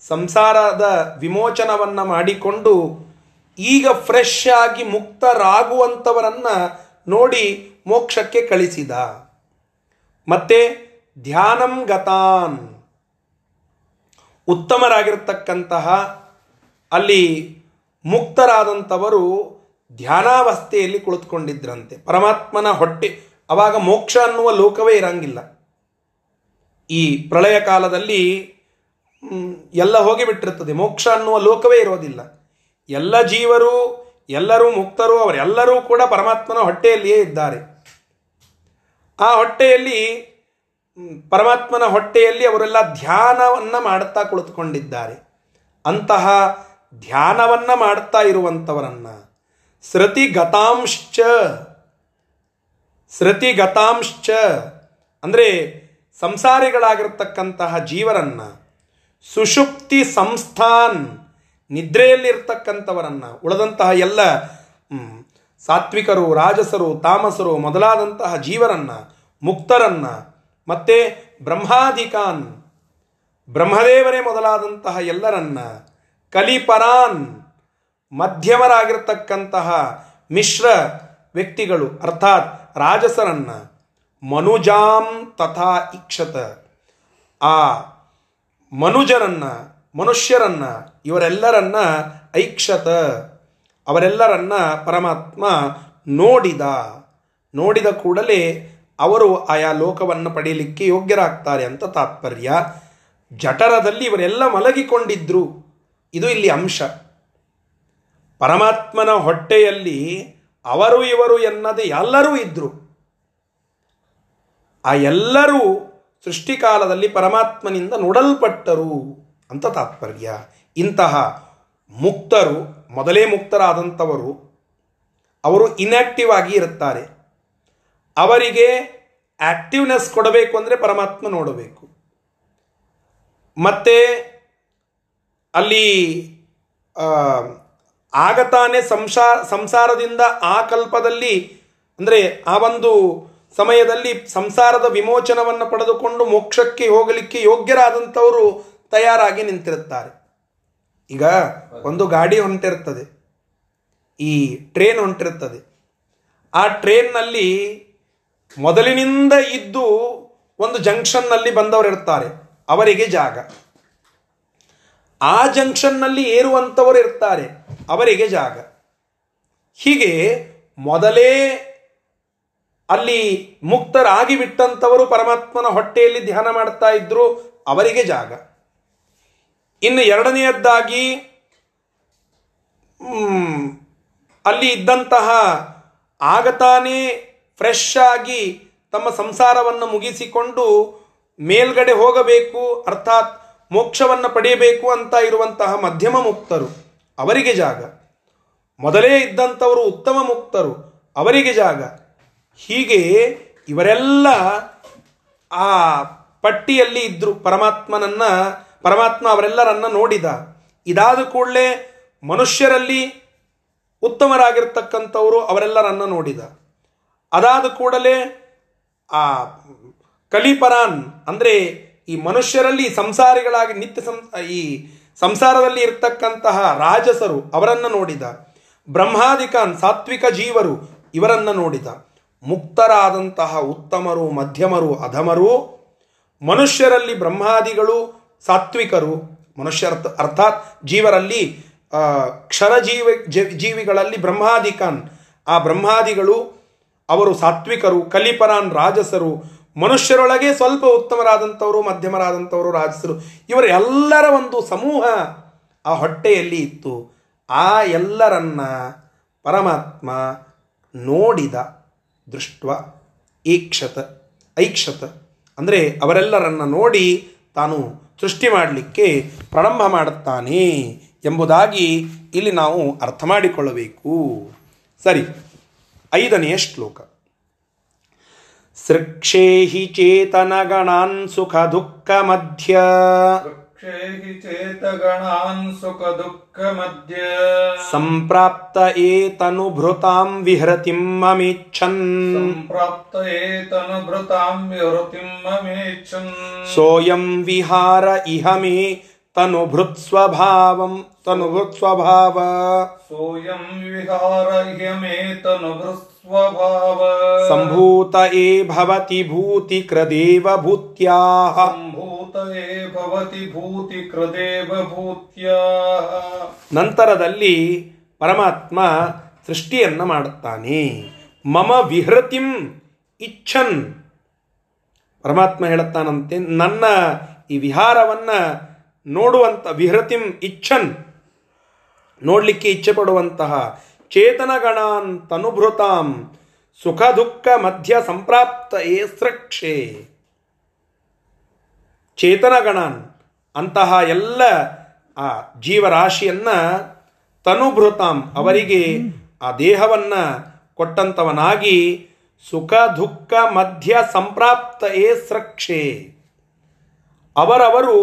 ಸಂಸಾರದ ವಿಮೋಚನವನ್ನು ಮಾಡಿಕೊಂಡು ಈಗ ಫ್ರೆಶ್ ಆಗಿ ಮುಕ್ತರಾಗುವಂಥವರನ್ನು ನೋಡಿ ಮೋಕ್ಷಕ್ಕೆ ಕಳಿಸಿದ. ಮತ್ತೆ ಧ್ಯಾನಂ ಗತಾನ್. ಉತ್ತಮರಾಗಿರ್ತಕ್ಕಂತಹ ಅಲ್ಲಿ ಮುಕ್ತರಾದಂಥವರು ಧ್ಯಾನಾವಸ್ಥೆಯಲ್ಲಿ ಕುಳಿತುಕೊಂಡಿದ್ರಂತೆ. ಪರಮಾತ್ಮನ ಹೊಟ್ಟೆ, ಅವಾಗ ಮೋಕ್ಷ ಅನ್ನುವ ಲೋಕವೇ ಇರಂಗಿಲ್ಲ. ಈ ಪ್ರಳಯ ಕಾಲದಲ್ಲಿ ಎಲ್ಲ ಹೋಗಿಬಿಟ್ಟಿರ್ತದೆ ಮೋಕ್ಷ ಅನ್ನುವ ಲೋಕವೇ ಇರೋದಿಲ್ಲ. ಎಲ್ಲ ಜೀವರು, ಎಲ್ಲರೂ ಮುಕ್ತರು, ಅವರೆಲ್ಲರೂ ಕೂಡ ಪರಮಾತ್ಮನ ಹೊಟ್ಟೆಯಲ್ಲಿಯೇ ಇದ್ದಾರೆ. ಆ ಹೊಟ್ಟೆಯಲ್ಲಿ ಪರಮಾತ್ಮನ ಹೊಟ್ಟೆಯಲ್ಲಿ ಅವರೆಲ್ಲ ಧ್ಯಾನವನ್ನು ಮಾಡುತ್ತಾ ಕುಳಿತುಕೊಂಡಿದ್ದಾರೆ. ಅಂತಹ ಧ್ಯಾನವನ್ನ ಮಾಡ್ತಾ ಇರುವಂಥವರನ್ನು ಸೃತಿ ಗತಾಂಶ್ಚ ಸೃತಿ ಗತಾಂಶ್ಚ ಅಂದರೆ ಸಂಸಾರಿಗಳಾಗಿರ್ತಕ್ಕಂತಹ ಜೀವರನ್ನ. ಸುಷುಪ್ತಿ ಸಂಸ್ಥಾನ್. ನಿದ್ರೆಯಲ್ಲಿರ್ತಕ್ಕಂಥವರನ್ನು. ಉಳಿದಂತಹ ಎಲ್ಲ ಸಾತ್ವಿಕರು, ರಾಜಸರು, ತಾಮಸರು ಮೊದಲಾದಂತಹ ಜೀವರನ್ನ, ಮುಕ್ತರನ್ನ. ಮತ್ತೆ ಬ್ರಹ್ಮಾಧಿಕಾನ್. ಬ್ರಹ್ಮದೇವರೇ ಮೊದಲಾದಂತಹ ಎಲ್ಲರನ್ನ. ಕಲಿಪರಾನ್ ಮಧ್ಯಮರಾಗಿರ್ತಕ್ಕಂತಹ ಮಿಶ್ರ ವ್ಯಕ್ತಿಗಳು, ಅರ್ಥಾತ್ ರಾಜಸರನ್ನ ಮನುಜಾಂ ತಥಾ ಇಕ್ಷತ. ಆ ಮನುಜರನ್ನ, ಮನುಷ್ಯರನ್ನ, ಇವರೆಲ್ಲರನ್ನ ಐಕ್ಷತ. ಅವರೆಲ್ಲರನ್ನ ಪರಮಾತ್ಮ ನೋಡಿದ. ನೋಡಿದ ಕೂಡಲೇ ಅವರು ಆಯಾ ಲೋಕವನ್ನು ಪಡೆಯಲಿಕ್ಕೆ ಯೋಗ್ಯರಾಗ್ತಾರೆ ಅಂತ ತಾತ್ಪರ್ಯ. ಜಠರದಲ್ಲಿ ಇವರೆಲ್ಲ ಮಲಗಿಕೊಂಡಿದ್ರು. ಇದು ಇಲ್ಲಿ ಅಂಶ. ಪರಮಾತ್ಮನ ಹೊಟ್ಟೆಯಲ್ಲಿ ಅವರು ಇವರು ಎನ್ನದೆ ಎಲ್ಲರೂ ಇದ್ದರು ಆ ಎಲ್ಲರೂ ಸೃಷ್ಟಿಕಾಲದಲ್ಲಿ ಪರಮಾತ್ಮನಿಂದ ನೋಡಲ್ಪಟ್ಟರು ಅಂತ ತಾತ್ಪರ್ಯ. ಇಂತಹ ಮುಕ್ತರು, ಮೊದಲೇ ಮುಕ್ತರಾದಂಥವರು, ಅವರು ಇನ್ಆಕ್ಟಿವ್ ಆಗಿ ಇರುತ್ತಾರೆ. ಅವರಿಗೆ ಆಕ್ಟಿವ್ನೆಸ್ ಕೊಡಬೇಕು ಅಂದರೆ ಪರಮಾತ್ಮ ನೋಡಬೇಕು. ಮತ್ತೆ ಅಲ್ಲಿ ಆಗತಾನೆ ಸಂಸಾ ಸಂಸಾರದಿಂದ ಆ ಕಲ್ಪದಲ್ಲಿ, ಅಂದರೆ ಆ ಒಂದು ಸಮಯದಲ್ಲಿ ಸಂಸಾರದ ವಿಮೋಚನವನ್ನು ಪಡೆದುಕೊಂಡು ಮೋಕ್ಷಕ್ಕೆ ಹೋಗಲಿಕ್ಕೆ ಯೋಗ್ಯರಾದಂಥವರು ತಯಾರಾಗಿ ನಿಂತಿರುತ್ತಾರೆ. ಈಗ ಒಂದು ಗಾಡಿ ಹೊಂಟಿರ್ತದೆ. ಈ ಟ್ರೇನ್ ಹೊಂಟಿರ್ತದೆ. ಆ ಟ್ರೇನ್ನಲ್ಲಿ ಮೊದಲಿನಿಂದ ಇದ್ದು ಒಂದು ಜಂಕ್ಷನ್ನಲ್ಲಿ ಬಂದವರಿರ್ತಾರೆ. ಅವರಿಗೆ ಜಾಗ. ಆ ಜಂಕ್ಷನ್ನಲ್ಲಿ ಏರುವಂಥವರು ಇರ್ತಾರೆ. ಅವರಿಗೆ ಜಾಗ. ಹೀಗೆ ಮೊದಲೇ ಅಲ್ಲಿ ಮುಕ್ತರಾಗಿ ಬಿಟ್ಟಂಥವರು ಪರಮಾತ್ಮನ ಹೊಟ್ಟೆಯಲ್ಲಿ ಧ್ಯಾನ ಮಾಡ್ತಾ ಇದ್ರು, ಅವರಿಗೆ ಜಾಗ. ಇನ್ನು ಎರಡನೆಯದ್ದಾಗಿ ಅಲ್ಲಿ ಇದ್ದಂತಹ ಆಗತಾನೇ ಫ್ರೆಶ್ ಆಗಿ ತಮ್ಮ ಸಂಸಾರವನ್ನು ಮುಗಿಸಿಕೊಂಡು ಮೇಲ್ಗಡೆ ಹೋಗಬೇಕು, ಅರ್ಥಾತ್ ಮೋಕ್ಷವನ್ನು ಪಡೆಯಬೇಕು ಅಂತ ಇರುವಂತಹ ಮಧ್ಯಮ ಮುಕ್ತರು ಅವರಿಗೆ ಜಾಗ. ಮೊದಲೇ ಇದ್ದಂಥವರು ಉತ್ತಮ ಮುಕ್ತರು ಅವರಿಗೆ ಜಾಗ. ಹೀಗೆ ಇವರೆಲ್ಲ ಆ ಪಟ್ಟಿಯಲ್ಲಿ ಇದ್ದರು ಪರಮಾತ್ಮನನ್ನ, ಪರಮಾತ್ಮ ಅವರೆಲ್ಲರನ್ನ ನೋಡಿದ. ಇದಾದ ಕೂಡಲೇ ಮನುಷ್ಯರಲ್ಲಿ ಉತ್ತಮರಾಗಿರ್ತಕ್ಕಂಥವರು ಅವರೆಲ್ಲರನ್ನ ನೋಡಿದ. ಅದಾದ ಕೂಡಲೇ ಆ ಕಲಿಪರಾನ್ ಅಂದರೆ ಈ ಮನುಷ್ಯರಲ್ಲಿ ಸಂಸಾರಿಗಳಾಗಿ ನಿತ್ಯ ಸಂ, ಈ ಸಂಸಾರದಲ್ಲಿ ಇರ್ತಕ್ಕಂತಹ ರಾಜಸರು ಅವರನ್ನು ನೋಡಿದ. ಬ್ರಹ್ಮಾದಿಕಾನ್ ಸಾತ್ವಿಕ ಜೀವರು ಇವರನ್ನು ನೋಡಿದ. ಮುಕ್ತರಾದಂತಹ ಉತ್ತಮರು, ಮಧ್ಯಮರು, ಅಧಮರು, ಮನುಷ್ಯರಲ್ಲಿ ಬ್ರಹ್ಮಾದಿಗಳು ಸಾತ್ವಿಕರು. ಮನುಷ್ಯರ್ಥ ಅರ್ಥಾತ್ ಜೀವರಲ್ಲಿ ಕ್ಷರ ಜೀವಿ ಜೀವಿಗಳಲ್ಲಿ ಬ್ರಹ್ಮಾದಿಕಾನ್ ಆ ಬ್ರಹ್ಮಾದಿಗಳು ಅವರು ಸಾತ್ವಿಕರು, ಕಲಿಪರಾನ್ ರಾಜಸರು ಮನುಷ್ಯರೊಳಗೆ ಸ್ವಲ್ಪ ಉತ್ತಮರಾದಂಥವರು, ಮಧ್ಯಮರಾದಂಥವರು, ರಾಜಸರು ಇವರೆಲ್ಲರ ಒಂದು ಸಮೂಹ ಆ ಹೊಟ್ಟೆಯಲ್ಲಿ ಇತ್ತು. ಆ ಎಲ್ಲರನ್ನ ಪರಮಾತ್ಮ ನೋಡಿದ ದೃಷ್ಟ್ವ ಈಕ್ಷತ, ಐಕ್ಷತ. ಅಂದರೆ ಅವರೆಲ್ಲರನ್ನ ನೋಡಿ ತಾನು ಸೃಷ್ಟಿ ಮಾಡಲಿಕ್ಕೆ ಪ್ರಾರಂಭ ಮಾಡುತ್ತಾನೆ ಎಂಬುದಾಗಿ ಇಲ್ಲಿ ನಾವು ಅರ್ಥ ಮಾಡಿಕೊಳ್ಳಬೇಕು. ಸರಿ, ಐದನೆಯ ಶ್ಲೋಕ. सृक्षेहि चेतनगणान् सुखदुःखमध्य क्षेहि चेतगणान् सुखदुःखमध्य सम्प्राप्त एतनुभृतां विहृतिम् अमीच्छन् सम्प्राप्त एतनुभृतां विहृतिम् अमीच्छन् सोऽयं विहार इह मे तनुभृत्स्वभावम् सोयं विहार इहमे तनुभृत् ಭವತಿ ಭೂತಿ ಕ್ರದೇವ ಭೂತ್ಯಾಹ सम्भूत ए भवति भूतिकृदेव भूत्या ನಂತರದಲ್ಲಿ ಪರಮಾತ್ಮ ಸೃಷ್ಟಿಯನ್ನ ಮಾಡುತ್ತಾನೆ ಮಮ ವಿಹೃತಿಂ ಇಚ್ಛನ್ ಪರಮಾತ್ಮ ಹೇಳುತ್ತಾನಂತೆ ನನ್ನ ಈ ವಿಹಾರವನ್ನ ನೋಡುವಂತ ವಿಹೃತಿಂ ಇಚ್ಛನ್ ನೋಡಲಿಕ್ಕೆ ಇಚ್ಛೆ ಪಡುವಂತಹ ಚೇತನಗಣಾನ್ ತನುಭೃತಾಂ ಸುಖ ದುಃಖ ಮಧ್ಯ ಸಂಪ್ರಾಪ್ತ ಏ ಸೃಕ್ಷೆ. ಚೇತನಗಣಾನ್ ಅಂತಹ ಎಲ್ಲ, ಆ ಜೀವರಾಶಿಯನ್ನ ತನುಭೃತಾಂ ಅವರಿಗೆ ಆ ದೇಹವನ್ನ ಕೊಟ್ಟಂತವನಾಗಿ ಸುಖ ದುಃಖ ಮಧ್ಯ ಸಂಪ್ರಾಪ್ತ ಏ ಅವರವರು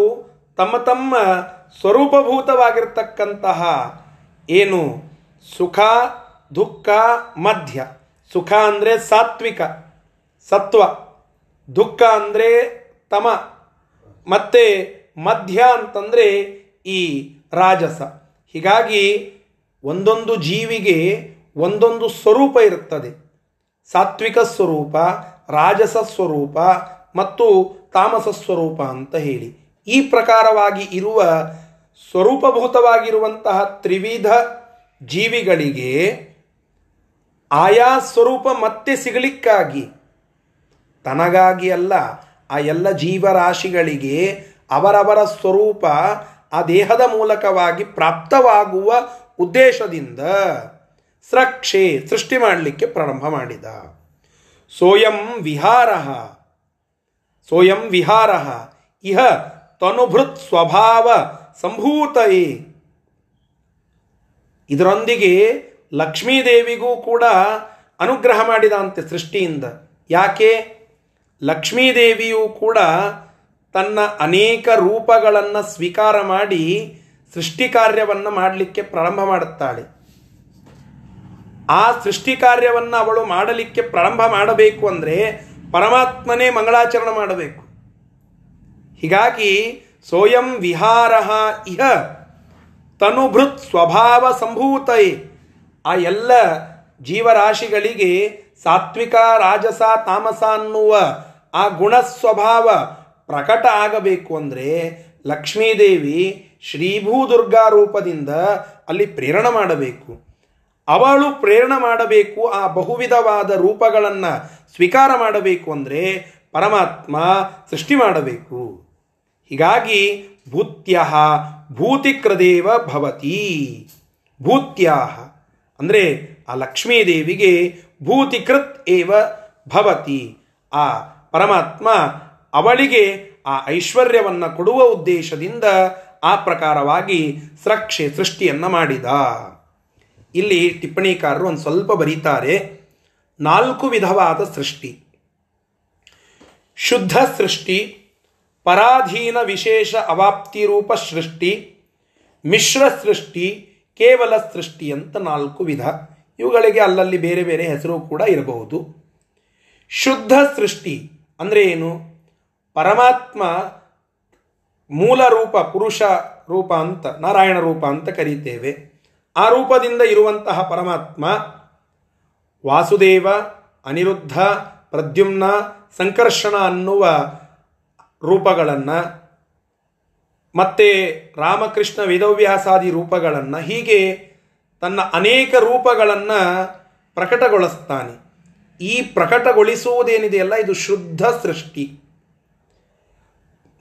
ತಮ್ಮ ತಮ್ಮ ಸ್ವರೂಪಭೂತವಾಗಿರ್ತಕ್ಕಂತಹ ಏನು ಸುಖ, ದುಃಖ, ಮಧ್ಯ. ಸುಖ ಅಂದರೆ ಸಾತ್ವಿಕ, ಸತ್ವ. ದುಃಖ ಅಂದರೆ ತಮ. ಮತ್ತೆ ಮಧ್ಯ ಅಂತಂದರೆ ಈ ರಾಜಸ. ಹೀಗಾಗಿ ಒಂದೊಂದು ಜೀವಿಗೆ ಒಂದೊಂದು ಸ್ವರೂಪ ಇರುತ್ತದೆ. ಸಾತ್ವಿಕ ಸ್ವರೂಪ, ರಾಜಸ ಸ್ವರೂಪ ಮತ್ತು ತಾಮಸ ಸ್ವರೂಪ ಅಂತ ಹೇಳಿ. ಈ ಪ್ರಕಾರವಾಗಿ ಇರುವ ಸ್ವರೂಪಭೂತವಾಗಿರುವಂತಹ ತ್ರಿವಿಧ ಜೀವಿಗಳಿಗೆ ಆಯಾ ಸ್ವರೂಪ ಮತ್ತೆ ಸಿಗಲಿಕ್ಕಾಗಿ. ತನಗಾಗಿ ಅಲ್ಲ, ಆ ಎಲ್ಲ ಜೀವರಾಶಿಗಳಿಗೆ ಅವರವರ ಸ್ವರೂಪ ಆ ದೇಹದ ಮೂಲಕವಾಗಿ ಪ್ರಾಪ್ತವಾಗುವ ಉದ್ದೇಶದಿಂದ ಸ್ರಕ್ಷೆ ಸೃಷ್ಟಿ ಮಾಡಲಿಕ್ಕೆ ಪ್ರಾರಂಭ ಮಾಡಿದ. ಸೋಯಂ ವಿಹಾರ ಸೋಯಂ ವಿಹಾರ, ಇಹ ತನುಭೃತ್ ಸ್ವಭಾವ ಸಂಭೂತಯೇ. ಇದರೊಂದಿಗೆ ಲಕ್ಷ್ಮೀದೇವಿಗೂ ಕೂಡ ಅನುಗ್ರಹ ಮಾಡಿದಂತೆ ಸೃಷ್ಟಿಯಿಂದ. ಯಾಕೆ? ಲಕ್ಷ್ಮೀದೇವಿಯು ಕೂಡ ತನ್ನ ಅನೇಕ ರೂಪಗಳನ್ನು ಸ್ವೀಕಾರ ಮಾಡಿ ಸೃಷ್ಟಿ ಕಾರ್ಯವನ್ನು ಮಾಡಲಿಕ್ಕೆ ಪ್ರಾರಂಭ ಮಾಡುತ್ತಾಳೆ. ಆ ಸೃಷ್ಟಿ ಕಾರ್ಯವನ್ನು ಅವಳು ಮಾಡಲಿಕ್ಕೆ ಪ್ರಾರಂಭ ಮಾಡಬೇಕು ಅಂದರೆ ಪರಮಾತ್ಮನೇ ಮಂಗಳಾಚರಣೆ ಮಾಡಬೇಕು. ಹೀಗಾಗಿ ಸೋಯಂ ವಿಹಾರ ಇಹ ತನುಭೃತ್ ಸ್ವಭಾವ ಸಂಭೂತೈ. ಆ ಎಲ್ಲ ಜೀವರಾಶಿಗಳಿಗೆ ಸಾತ್ವಿಕ, ರಾಜಸ, ತಾಮಸ ಅನ್ನುವ ಆ ಗುಣ ಸ್ವಭಾವ ಪ್ರಕಟ ಆಗಬೇಕು ಅಂದರೆ ಲಕ್ಷ್ಮೀದೇವಿ ಶ್ರೀಭೂದುರ್ಗಾ ರೂಪದಿಂದ ಅಲ್ಲಿ ಪ್ರೇರಣ ಮಾಡಬೇಕು. ಅವಳು ಪ್ರೇರಣ ಮಾಡಬೇಕು, ಆ ಬಹುವಿಧವಾದ ರೂಪಗಳನ್ನು ಸ್ವೀಕಾರ ಮಾಡಬೇಕು ಅಂದರೆ ಪರಮಾತ್ಮ ಸೃಷ್ಟಿ ಮಾಡಬೇಕು. ಹೀಗಾಗಿ ಭೂತ್ಯ ಭೂತಿಕೃದೇವ ಭವತಿ. ಭೂತ್ಯಾಹ. ಅಂದರೆ ಆ ಲಕ್ಷ್ಮೀದೇವಿಗೆ ಭೂತಿಕೃತ್ ಏವ ಭವತಿ. ಆ ಪರಮಾತ್ಮ ಅವಳಿಗೆ ಆ ಐಶ್ವರ್ಯವನ್ನು ಕೊಡುವ ಉದ್ದೇಶದಿಂದ ಆ ಪ್ರಕಾರವಾಗಿ ಸ್ರಕ್ಷೆ ಸೃಷ್ಟಿಯನ್ನು ಮಾಡಿದ. ಇಲ್ಲಿ ಟಿಪ್ಪಣಿಕಾರರು ಒಂದು ಸ್ವಲ್ಪ ಬರೀತಾರೆ. ನಾಲ್ಕು ವಿಧವಾದ ಸೃಷ್ಟಿ. ಶುದ್ಧ ಸೃಷ್ಟಿ ಪರಾಧೀನ ವಿಶೇಷ ಅವಾಪ್ತಿ ರೂಪ ಸೃಷ್ಟಿ, ಮಿಶ್ರ ಸೃಷ್ಟಿ, ಕೇವಲ ಸೃಷ್ಟಿ ಅಂತ ನಾಲ್ಕು ವಿಧ. ಇವುಗಳಿಗೆ ಅಲ್ಲಲ್ಲಿ ಬೇರೆ ಬೇರೆ ಹೆಸರು ಕೂಡ ಇರಬಹುದು. ಶುದ್ಧ ಸೃಷ್ಟಿ ಅಂದರೆ ಏನು? ಪರಮಾತ್ಮ ಮೂಲ ರೂಪ, ಪುರುಷ ರೂಪ ಅಂತ, ನಾರಾಯಣ ರೂಪ ಅಂತ ಕರೀತೇವೆ. ಆ ರೂಪದಿಂದ ಇರುವಂತಹ ಪರಮಾತ್ಮ ವಾಸುದೇವ, ಅನಿರುದ್ಧ, ಪ್ರದ್ಯುಮ್ನ, ಸಂಕರ್ಷಣ ಅನ್ನುವ ರೂಪಗಳನ್ನು, ಮತ್ತೆ ರಾಮಕೃಷ್ಣ ವೇದವ್ಯಾಸಾದಿ ರೂಪಗಳನ್ನು ಹೀಗೆ ತನ್ನ ಅನೇಕ ರೂಪಗಳನ್ನು ಪ್ರಕಟಗೊಳಿಸ್ತಾನೆ. ಈ ಪ್ರಕಟಗೊಳಿಸುವುದೇನಿದೆಯಲ್ಲ ಇದು ಶುದ್ಧ ಸೃಷ್ಟಿ.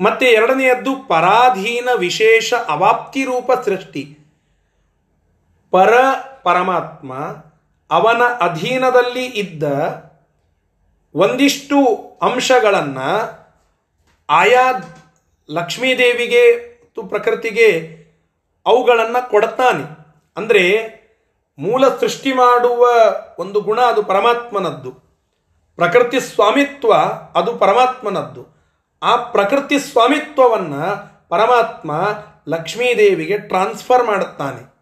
ಮತ್ತೆ ಎರಡನೆಯದ್ದು ಪರಾಧೀನ ವಿಶೇಷ ಅವಾಪ್ತಿ ರೂಪ ಸೃಷ್ಟಿ. ಪರ ಪರಮಾತ್ಮ ಅವನ ಅಧೀನದಲ್ಲಿ ಇದ್ದ ಒಂದಿಷ್ಟು ಅಂಶಗಳನ್ನು ಆಯಾ ಲಕ್ಷ್ಮೀದೇವಿಗೆ ಮತ್ತು ಪ್ರಕೃತಿಗೆ ಅವುಗಳನ್ನು ಕೊಡ್ತಾನೆ ಅಂದರೆ ಮೂಲ ಸೃಷ್ಟಿ ಮಾಡುವ ಒಂದು ಗುಣ ಅದು ಪರಮಾತ್ಮನದ್ದು. ಪ್ರಕೃತಿ ಸ್ವಾಮಿತ್ವ ಅದು ಪರಮಾತ್ಮನದ್ದು. ಆ ಪ್ರಕೃತಿ ಸ್ವಾಮಿತ್ವವನ್ನು ಪರಮಾತ್ಮ ಲಕ್ಷ್ಮೀದೇವಿಗೆ ಟ್ರಾನ್ಸ್ಫರ್ ಮಾಡುತ್ತಾನೆ.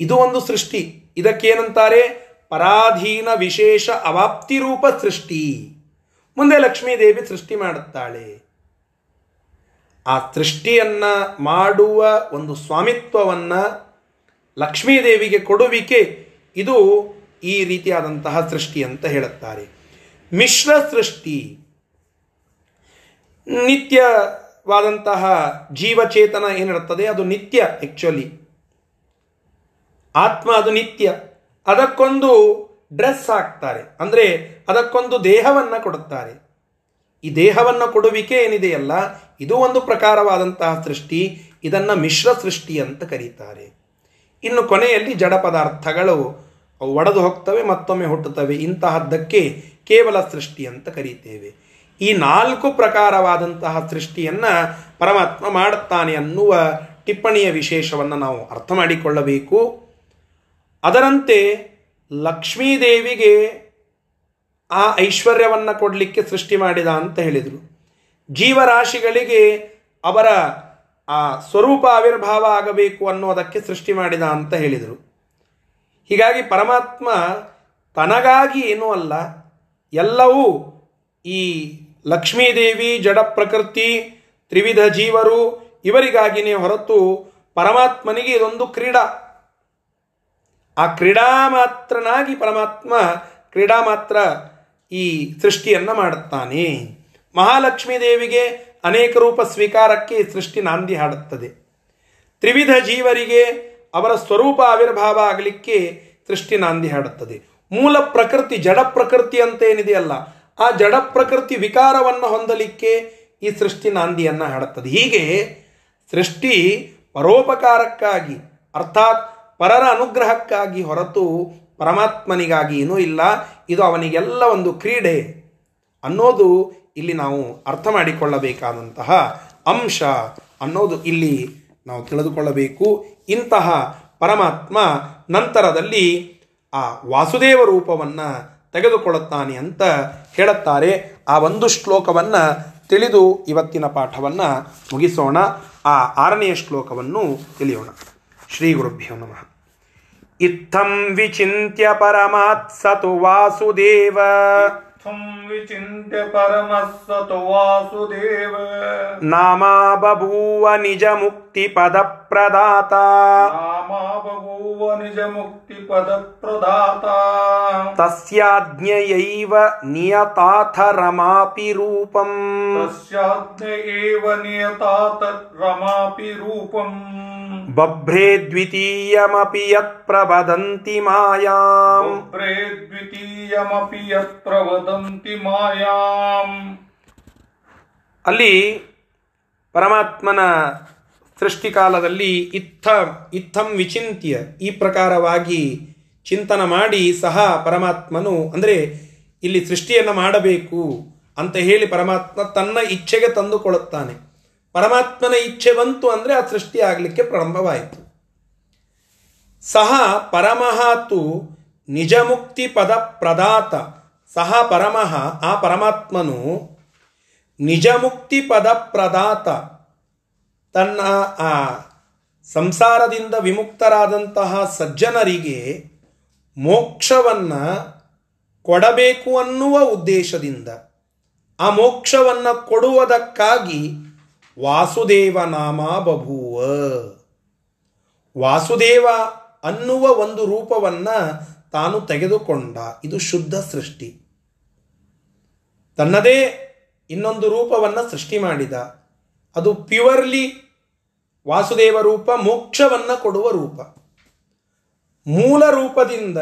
ಇದು ಒಂದು ಸೃಷ್ಟಿ. ಇದಕ್ಕೇನಂತಾರೆ? ಪರಾಧೀನ ವಿಶೇಷ ಅವಾಪ್ತಿ ರೂಪ ಸೃಷ್ಟಿ. ಮುಂದೆ ಲಕ್ಷ್ಮೀದೇವಿ ಸೃಷ್ಟಿ ಮಾಡುತ್ತಾಳೆ. ಆ ಸೃಷ್ಟಿಯನ್ನ ಮಾಡುವ ಒಂದು ಸ್ವಾಮಿತ್ವವನ್ನ ಲಕ್ಷ್ಮೀದೇವಿಗೆ ಕೊಡುವಿಕೆ ಇದು ಈ ರೀತಿಯಾದಂತಹ ಸೃಷ್ಟಿ ಅಂತ ಹೇಳುತ್ತಾರೆ. ಮಿಶ್ರ ಸೃಷ್ಟಿ. ನಿತ್ಯವಾದಂತಹ ಜೀವಚೇತನ ಏನಿರುತ್ತದೆ? ಅದು ನಿತ್ಯ ಆಕ್ಚುಲಿ ಆತ್ಮ ಅದು ನಿತ್ಯ. ಅದಕ್ಕೊಂದು ಡ್ರೆಸ್ ಹಾಕ್ತಾರೆ. ಅಂದರೆ ಅದಕ್ಕೊಂದು ದೇಹವನ್ನು ಕೊಡುತ್ತಾರೆ. ಈ ದೇಹವನ್ನು ಕೊಡುವಿಕೆ ಏನಿದೆಯಲ್ಲ, ಇದು ಒಂದು ಪ್ರಕಾರವಾದಂತಹ ಸೃಷ್ಟಿ, ಇದನ್ನು ಮಿಶ್ರ ಸೃಷ್ಟಿ ಅಂತ ಕರೀತಾರೆ. ಇನ್ನು ಕೊನೆಯಲ್ಲಿ ಜಡ ಪದಾರ್ಥಗಳು ಒಡೆದು ಹೋಗ್ತವೆ, ಮತ್ತೊಮ್ಮೆ ಹುಟ್ಟುತ್ತವೆ. ಇಂತಹದ್ದಕ್ಕೆ ಕೇವಲ ಸೃಷ್ಟಿ ಅಂತ ಕರೀತೇವೆ. ಈ ನಾಲ್ಕು ಪ್ರಕಾರವಾದಂತಹ ಸೃಷ್ಟಿಯನ್ನು ಪರಮಾತ್ಮ ಮಾಡುತ್ತಾನೆ ಅನ್ನುವ ಟಿಪ್ಪಣಿಯ ವಿಶೇಷವನ್ನು ನಾವು ಅರ್ಥ ಮಾಡಿಕೊಳ್ಳಬೇಕು. ಅದರಂತೆ ಲಕ್ಷ್ಮೀದೇವಿಗೆ ಆ ಐಶ್ವರ್ಯವನ್ನು ಕೊಡಲಿಕ್ಕೆ ಸೃಷ್ಟಿ ಮಾಡಿದ ಅಂತ ಹೇಳಿದರು. ಜೀವರಾಶಿಗಳಿಗೆ ಅವರ ಆ ಸ್ವರೂಪ ಆವಿರ್ಭಾವ ಆಗಬೇಕು ಅನ್ನೋದಕ್ಕೆ ಸೃಷ್ಟಿ ಮಾಡಿದ ಅಂತ ಹೇಳಿದರು. ಹೀಗಾಗಿ ಪರಮಾತ್ಮ ತನಗಾಗಿ ಏನೂ ಅಲ್ಲ, ಎಲ್ಲವೂ ಈ ಲಕ್ಷ್ಮೀದೇವಿ, ಜಡ ಪ್ರಕೃತಿ, ತ್ರಿವಿಧ ಜೀವರು ಇವರಿಗಾಗಿನೇ ಹೊರತು ಪರಮಾತ್ಮನಿಗೆ ಇದೊಂದು ಕ್ರೀಡಾ. ಆ ಕ್ರೀಡಾ ಮಾತ್ರನಾಗಿ ಪರಮಾತ್ಮ ಕ್ರೀಡಾ ಮಾತ್ರ ಈ ಸೃಷ್ಟಿಯನ್ನು ಮಾಡುತ್ತಾನೆ. ಮಹಾಲಕ್ಷ್ಮೀ ದೇವಿಗೆ ಅನೇಕ ರೂಪ ಸ್ವೀಕಾರಕ್ಕೆ ಸೃಷ್ಟಿ ನಾಂದಿ ಹಾಡುತ್ತದೆ. ತ್ರಿವಿಧ ಜೀವರಿಗೆ ಅವರ ಸ್ವರೂಪ ಆವಿರ್ಭಾವ ಆಗಲಿಕ್ಕೆ ಸೃಷ್ಟಿ ನಾಂದಿ ಹಾಡುತ್ತದೆ. ಮೂಲ ಪ್ರಕೃತಿ ಜಡ ಪ್ರಕೃತಿ ಅಂತ ಏನಿದೆಯಲ್ಲ ಆ ಜಡ ಪ್ರಕೃತಿ ವಿಕಾರವನ್ನು ಹೊಂದಲಿಕ್ಕೆ ಈ ಸೃಷ್ಟಿ ನಾಂದಿಯನ್ನು ಹಾಡುತ್ತದೆ. ಹೀಗೆ ಸೃಷ್ಟಿ ಪರೋಪಕಾರಕ್ಕಾಗಿ, ಅರ್ಥಾತ್ ಪರರ ಅನುಗ್ರಹಕ್ಕಾಗಿ ಹೊರತು ಪರಮಾತ್ಮನಿಗಾಗಿ ಏನೂ ಇಲ್ಲ. ಇದು ಅವನಿಗೆಲ್ಲ ಒಂದು ಕ್ರೀಡೆ. ಅನ್ನೋದು ಇಲ್ಲಿ ನಾವು ಅರ್ಥ ಮಾಡಿಕೊಳ್ಳಬೇಕಾದಂತಹ ಅಂಶ. ಅನ್ನೋದು ಇಲ್ಲಿ ನಾವು ತಿಳಿದುಕೊಳ್ಳಬೇಕು. ಇಂತಹ ಪರಮಾತ್ಮ ನಂತರದಲ್ಲಿ ಆ ವಾಸುದೇವ ರೂಪವನ್ನು ತೆಗೆದುಕೊಳ್ಳುತ್ತಾನೆ ಅಂತ ಹೇಳುತ್ತಾರೆ. ಆ ಒಂದು ಶ್ಲೋಕವನ್ನು ತಿಳಿದು ಇವತ್ತಿನ ಪಾಠವನ್ನು ಮುಗಿಸೋಣ. ಆ ಆರನೆಯ ಶ್ಲೋಕವನ್ನು ತಿಳಿಯೋಣ. ಶ್ರೀ ಗುರುಭ್ಯೋ ನಮಃ. ಇತ್ತಂ ವಿಚಿತ್ಯ ಪರಮಾತ್ ಸತು ವಾಸುದೇವ. ತ್ವಂ ವಿಚಿತ್ಯ ಪರಮಃ ಸ ತು ವಾಸುದೇವ ನಾಮ ಬಭೂವ ನಿಜ ಮುಕ್ತಿ ಪದ ಪ್ರದಾತ ನಾಮ ಬಭೂವ ನಿಜ ಮುಕ್ತಿ ಪದ ಪ್ರದಾತ ತಸ್ಯಾಜ್ಞಯೈವ ನಿಯತಾಥ ರಮಾಪಿ ರೂಪಂ ತಸ್ಯಾಜ್ಞ ಏವ ನಿಯತಾತ ರಮಾಪಿ ರೂಪಂ ಮಾಯಾಂ. ಅಲ್ಲಿ ಪರಮಾತ್ಮನ ಸೃಷ್ಟಿಕಾಲದಲ್ಲಿ ಇತ್ತ, ಇತ್ತಂ ವಿಚಿಂತ್ಯ. ಈ ಪ್ರಕಾರವಾಗಿ ಚಿಂತನ ಮಾಡಿ ಸಹ ಪರಮಾತ್ಮನು, ಅಂದರೆ ಇಲ್ಲಿ ಸೃಷ್ಟಿಯನ್ನು ಮಾಡಬೇಕು ಅಂತ ಹೇಳಿ ಪರಮಾತ್ಮ ತನ್ನ ಇಚ್ಛೆಗೆ ತಂದುಕೊಳ್ಳುತ್ತಾನೆ ಪರಮಾತ್ಮನ ಇಚ್ಛೆ ಬಂತು ಅಂದರೆ ಆ ಸೃಷ್ಟಿ ಆಗಲಿಕ್ಕೆ ಪ್ರಾರಂಭವಾಯಿತು. ಸಹ ಪರಮಹಾತು ನಿಜಮುಕ್ತಿ ಪದ ಪ್ರದಾತ. ಸಹ ಪರಮಃ, ಆ ಪರಮಾತ್ಮನು ನಿಜಮುಕ್ತಿ ಪದ ಪ್ರದಾತ ತನ್ನ, ಆ, ಸಂಸಾರದಿಂದ ವಿಮುಕ್ತರಾದಂತಹ ಸಜ್ಜನರಿಗೆ ಮೋಕ್ಷವನ್ನು ಕೊಡಬೇಕು ಅನ್ನುವ ಉದ್ದೇಶದಿಂದ. ಆ ಮೋಕ್ಷವನ್ನು ಕೊಡುವುದಕ್ಕಾಗಿ ವಾಸುದೇವ ನಾಮ ಬಭೂವ. ವಾಸುದೇವ ಅನ್ನುವ ಒಂದು ರೂಪವನ್ನು ತಾನು ತೆಗೆದುಕೊಂಡ ಇದು ಶುದ್ಧ ಸೃಷ್ಟಿ. ತನ್ನದೇ ಇನ್ನೊಂದು ರೂಪವನ್ನು ಸೃಷ್ಟಿ ಮಾಡಿದ. ಅದು ಪ್ಯೂರ್ಲಿ ವಾಸುದೇವ ರೂಪ, ಮೋಕ್ಷವನ್ನು ಕೊಡುವ ರೂಪ. ಮೂಲ ರೂಪದಿಂದ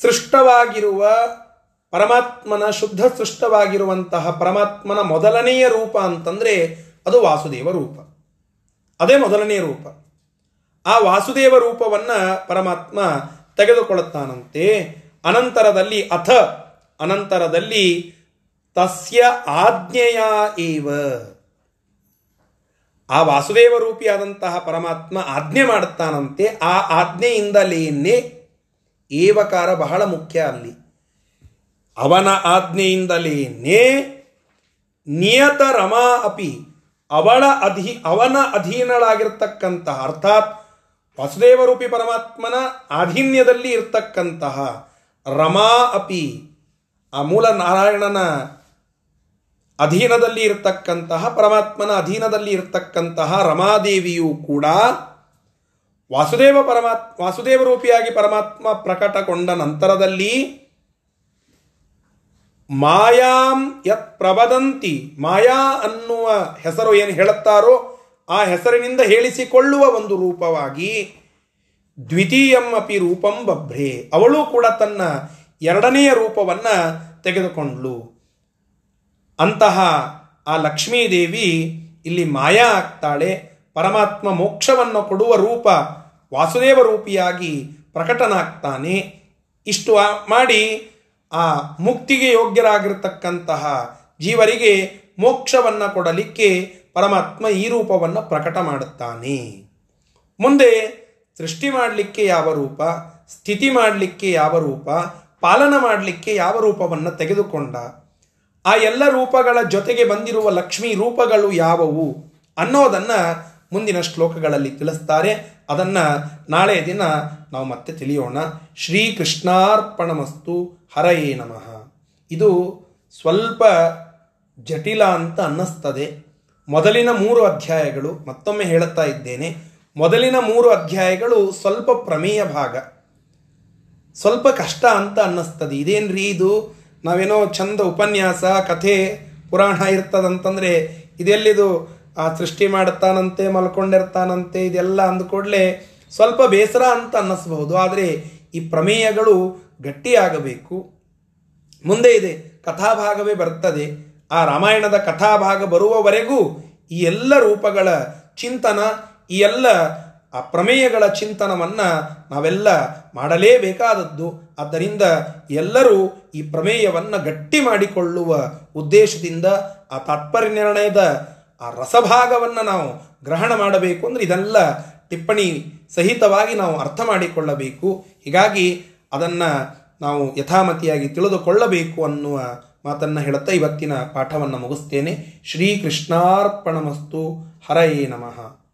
ಸೃಷ್ಟವಾಗಿರುವ ಪರಮಾತ್ಮನ ಶುದ್ಧ ಸೃಷ್ಟವಾಗಿರುವಂತಹ ಪರಮಾತ್ಮನ ಮೊದಲನೆಯ ರೂಪ ಅಂತಂದರೆ ಅದು ವಾಸುದೇವ ರೂಪ. ಅದೇ ಮೊದಲನೆಯ ರೂಪ. ಆ ವಾಸುದೇವ ರೂಪವನ್ನ ಪರಮಾತ್ಮ ತೆಗೆದುಕೊಳ್ಳುತ್ತಾನಂತೆ. ಅನಂತರದಲ್ಲಿ ಅಥ, ಅನಂತರದಲ್ಲಿ ತಸ್ಯ ಆಜ್ಞೆಯ ಏವ. ಆ ವಾಸುದೇವ ರೂಪಿಯಾದಂತಹ ಪರಮಾತ್ಮ ಆಜ್ಞೆ ಮಾಡುತ್ತಾನಂತೆ. ಆ ಆಜ್ಞೆಯಿಂದಲೇನೆ ಏವಕಾರ ಬಹಳ ಮುಖ್ಯ ಅಲ್ಲಿ. ಅವನ ಆಜ್ಞೆಯಿಂದಲೇನೆ ನಿಯತ ರಮಾ ಅಪಿ ಅವಳ ಅಧೀ, ಅವನ ಅಧೀನಳಾಗಿರ್ತಕ್ಕಂತಹ, ಅರ್ಥಾತ್ ವಾಸುದೇವರೂಪಿ ಪರಮಾತ್ಮನ ಆಧೀನ್ಯದಲ್ಲಿ ಇರ್ತಕ್ಕಂತಹ ರಮಾ ಅಪಿ, ಆ ಮೂಲ ನಾರಾಯಣನ ಅಧೀನದಲ್ಲಿ ಇರತಕ್ಕಂತಹ, ಪರಮಾತ್ಮನ ಅಧೀನದಲ್ಲಿ ಇರತಕ್ಕಂತಹ ರಮಾದೇವಿಯು ಕೂಡ ವಾಸುದೇವ ಪರಮಾತ್ಮ ವಾಸುದೇವ ರೂಪಿಯಾಗಿ ಪರಮಾತ್ಮ ಪ್ರಕಟಗೊಂಡ ನಂತರದಲ್ಲಿ ಮಾಯಾಂ ಯತ್ ಪ್ರಬದಂತಿ, ಮಾಯಾ ಅನ್ನುವ ಹೆಸರು ಏನು ಹೇಳುತ್ತಾರೋ ಆ ಹೆಸರಿನಿಂದ ಹೇಳಿಸಿಕೊಳ್ಳುವ ಒಂದು ರೂಪವಾಗಿ ದ್ವಿತೀಯಂ ಅಪಿ ರೂಪಂ ಬಭ್ರೆ. ಅವಳು ಕೂಡ ತನ್ನ ಎರಡನೆಯ ರೂಪವನ್ನು ತೆಗೆದುಕೊಂಡ್ಳು. ಅಂತಹ ಆ ಲಕ್ಷ್ಮೀದೇವಿ ಇಲ್ಲಿ ಮಾಯಾ ಆಗ್ತಾಳೆ. ಪರಮಾತ್ಮ ಮೋಕ್ಷವನ್ನು ಕೊಡುವ ರೂಪ ವಾಸುದೇವ ರೂಪಿಯಾಗಿ ಪ್ರಕಟನಾಗ್ತಾನೆ. ಇಷ್ಟು ಮಾಡಿ ಆ ಮುಕ್ತಿಗೆ ಯೋಗ್ಯರಾಗಿರ್ತಕ್ಕಂತಹ ಜೀವರಿಗೆ ಮೋಕ್ಷವನ್ನು ಕೊಡಲಿಕ್ಕೆ ಪರಮಾತ್ಮ ಈ ರೂಪವನ್ನು ಪ್ರಕಟ ಮಾಡುತ್ತಾನೆ. ಮುಂದೆ ಸೃಷ್ಟಿ ಮಾಡಲಿಕ್ಕೆ ಯಾವ ರೂಪ, ಸ್ಥಿತಿ ಮಾಡಲಿಕ್ಕೆ ಯಾವ ರೂಪ, ಪಾಲನ ಮಾಡಲಿಕ್ಕೆ ಯಾವ ರೂಪವನ್ನು ತೆಗೆದುಕೊಂಡ, ಆ ಎಲ್ಲ ರೂಪಗಳ ಜೊತೆಗೆ ಬಂದಿರುವ ಲಕ್ಷ್ಮೀ ರೂಪಗಳು ಯಾವುವು ಅನ್ನೋದನ್ನು ಮುಂದಿನ ಶ್ಲೋಕಗಳಲ್ಲಿ ತಿಳಿಸ್ತಾರೆ. ಅದನ್ನು ನಾಳೆ ದಿನ ನಾವು ಮತ್ತೆ ತಿಳಿಯೋಣ. ಶ್ರೀಕೃಷ್ಣಾರ್ಪಣಮಸ್ತು ಹರಯೇ ನಮಃ. ಇದು ಸ್ವಲ್ಪ ಜಟಿಲ ಅಂತ ಅನ್ನಿಸ್ತದೆ. ಮೊದಲಿನ ಮೂರು ಅಧ್ಯಾಯಗಳು ಮತ್ತೊಮ್ಮೆ ಹೇಳುತ್ತಾ ಇದ್ದೇನೆ. ಮೊದಲಿನ ಮೂರು ಅಧ್ಯಾಯಗಳು ಸ್ವಲ್ಪ ಪ್ರಮೇಯ ಭಾಗ. ಸ್ವಲ್ಪ ಕಷ್ಟ ಅಂತ ಅನ್ನಿಸ್ತದೆ. ಇದೇನ್ರಿ ಇದು? ನಾವೇನೋ ಚಂದ ಉಪನ್ಯಾಸ, ಕಥೆ, ಪುರಾಣ ಇರ್ತದಂತಂದರೆ ಇದೆಲ್ಲಿದು? ಆ ಸೃಷ್ಟಿ ಮಾಡುತ್ತಾನಂತೆ, ಮಲ್ಕೊಂಡಿರ್ತಾನಂತೆ, ಇದೆಲ್ಲ ಅಂದ್ಕೂಡ್ಲೆ ಸ್ವಲ್ಪ ಬೇಸರ ಅಂತ ಅನ್ನಿಸ್ಬಹುದು. ಆದರೆ ಈ ಪ್ರಮೇಯಗಳು ಗಟ್ಟಿಯಾಗಬೇಕು. ಮುಂದೆ ಇದೆ. ಕಥಾಭಾಗವೇ ಬರ್ತದೆ. ಆ ರಾಮಾಯಣದ ಕಥಾಭಾಗ ಬರುವವರೆಗೂ ಈ ಎಲ್ಲ ರೂಪಗಳ ಚಿಂತನ, ಈ ಎಲ್ಲ ಆ ಪ್ರಮೇಯಗಳ ಚಿಂತನವನ್ನು ನಾವೆಲ್ಲ ಮಾಡಲೇಬೇಕಾದದ್ದು. ಆದ್ದರಿಂದ ಎಲ್ಲರೂ ಈ ಪ್ರಮೇಯವನ್ನು ಗಟ್ಟಿ ಮಾಡಿಕೊಳ್ಳುವ ಉದ್ದೇಶದಿಂದ ಆ ತಾತ್ಪರ್ಯ ನಿರ್ಣಯದ ಆ ರಸಭಾಗವನ್ನು ನಾವು ಗ್ರಹಣ ಮಾಡಬೇಕು ಅಂದರೆ ಇದೆಲ್ಲ ಟಿಪ್ಪಣಿ ಸಹಿತವಾಗಿ ನಾವು ಅರ್ಥ ಮಾಡಿಕೊಳ್ಳಬೇಕು. ಹೀಗಾಗಿ ಅದನ್ನು ನಾವು ಯಥಾಮತಿಯಾಗಿ ತಿಳಿದುಕೊಳ್ಳಬೇಕು ಅನ್ನುವ ಮಾತನ್ನ ಹೇಳುತ್ತಾ ಇವತ್ತಿನ ಪಾಠವನ್ನು ಮುಗಿಸ್ತೇನೆ. ಶ್ರೀಕೃಷ್ಣಾರ್ಪಣಮಸ್ತು. ಹರಯೇ ನಮಃ.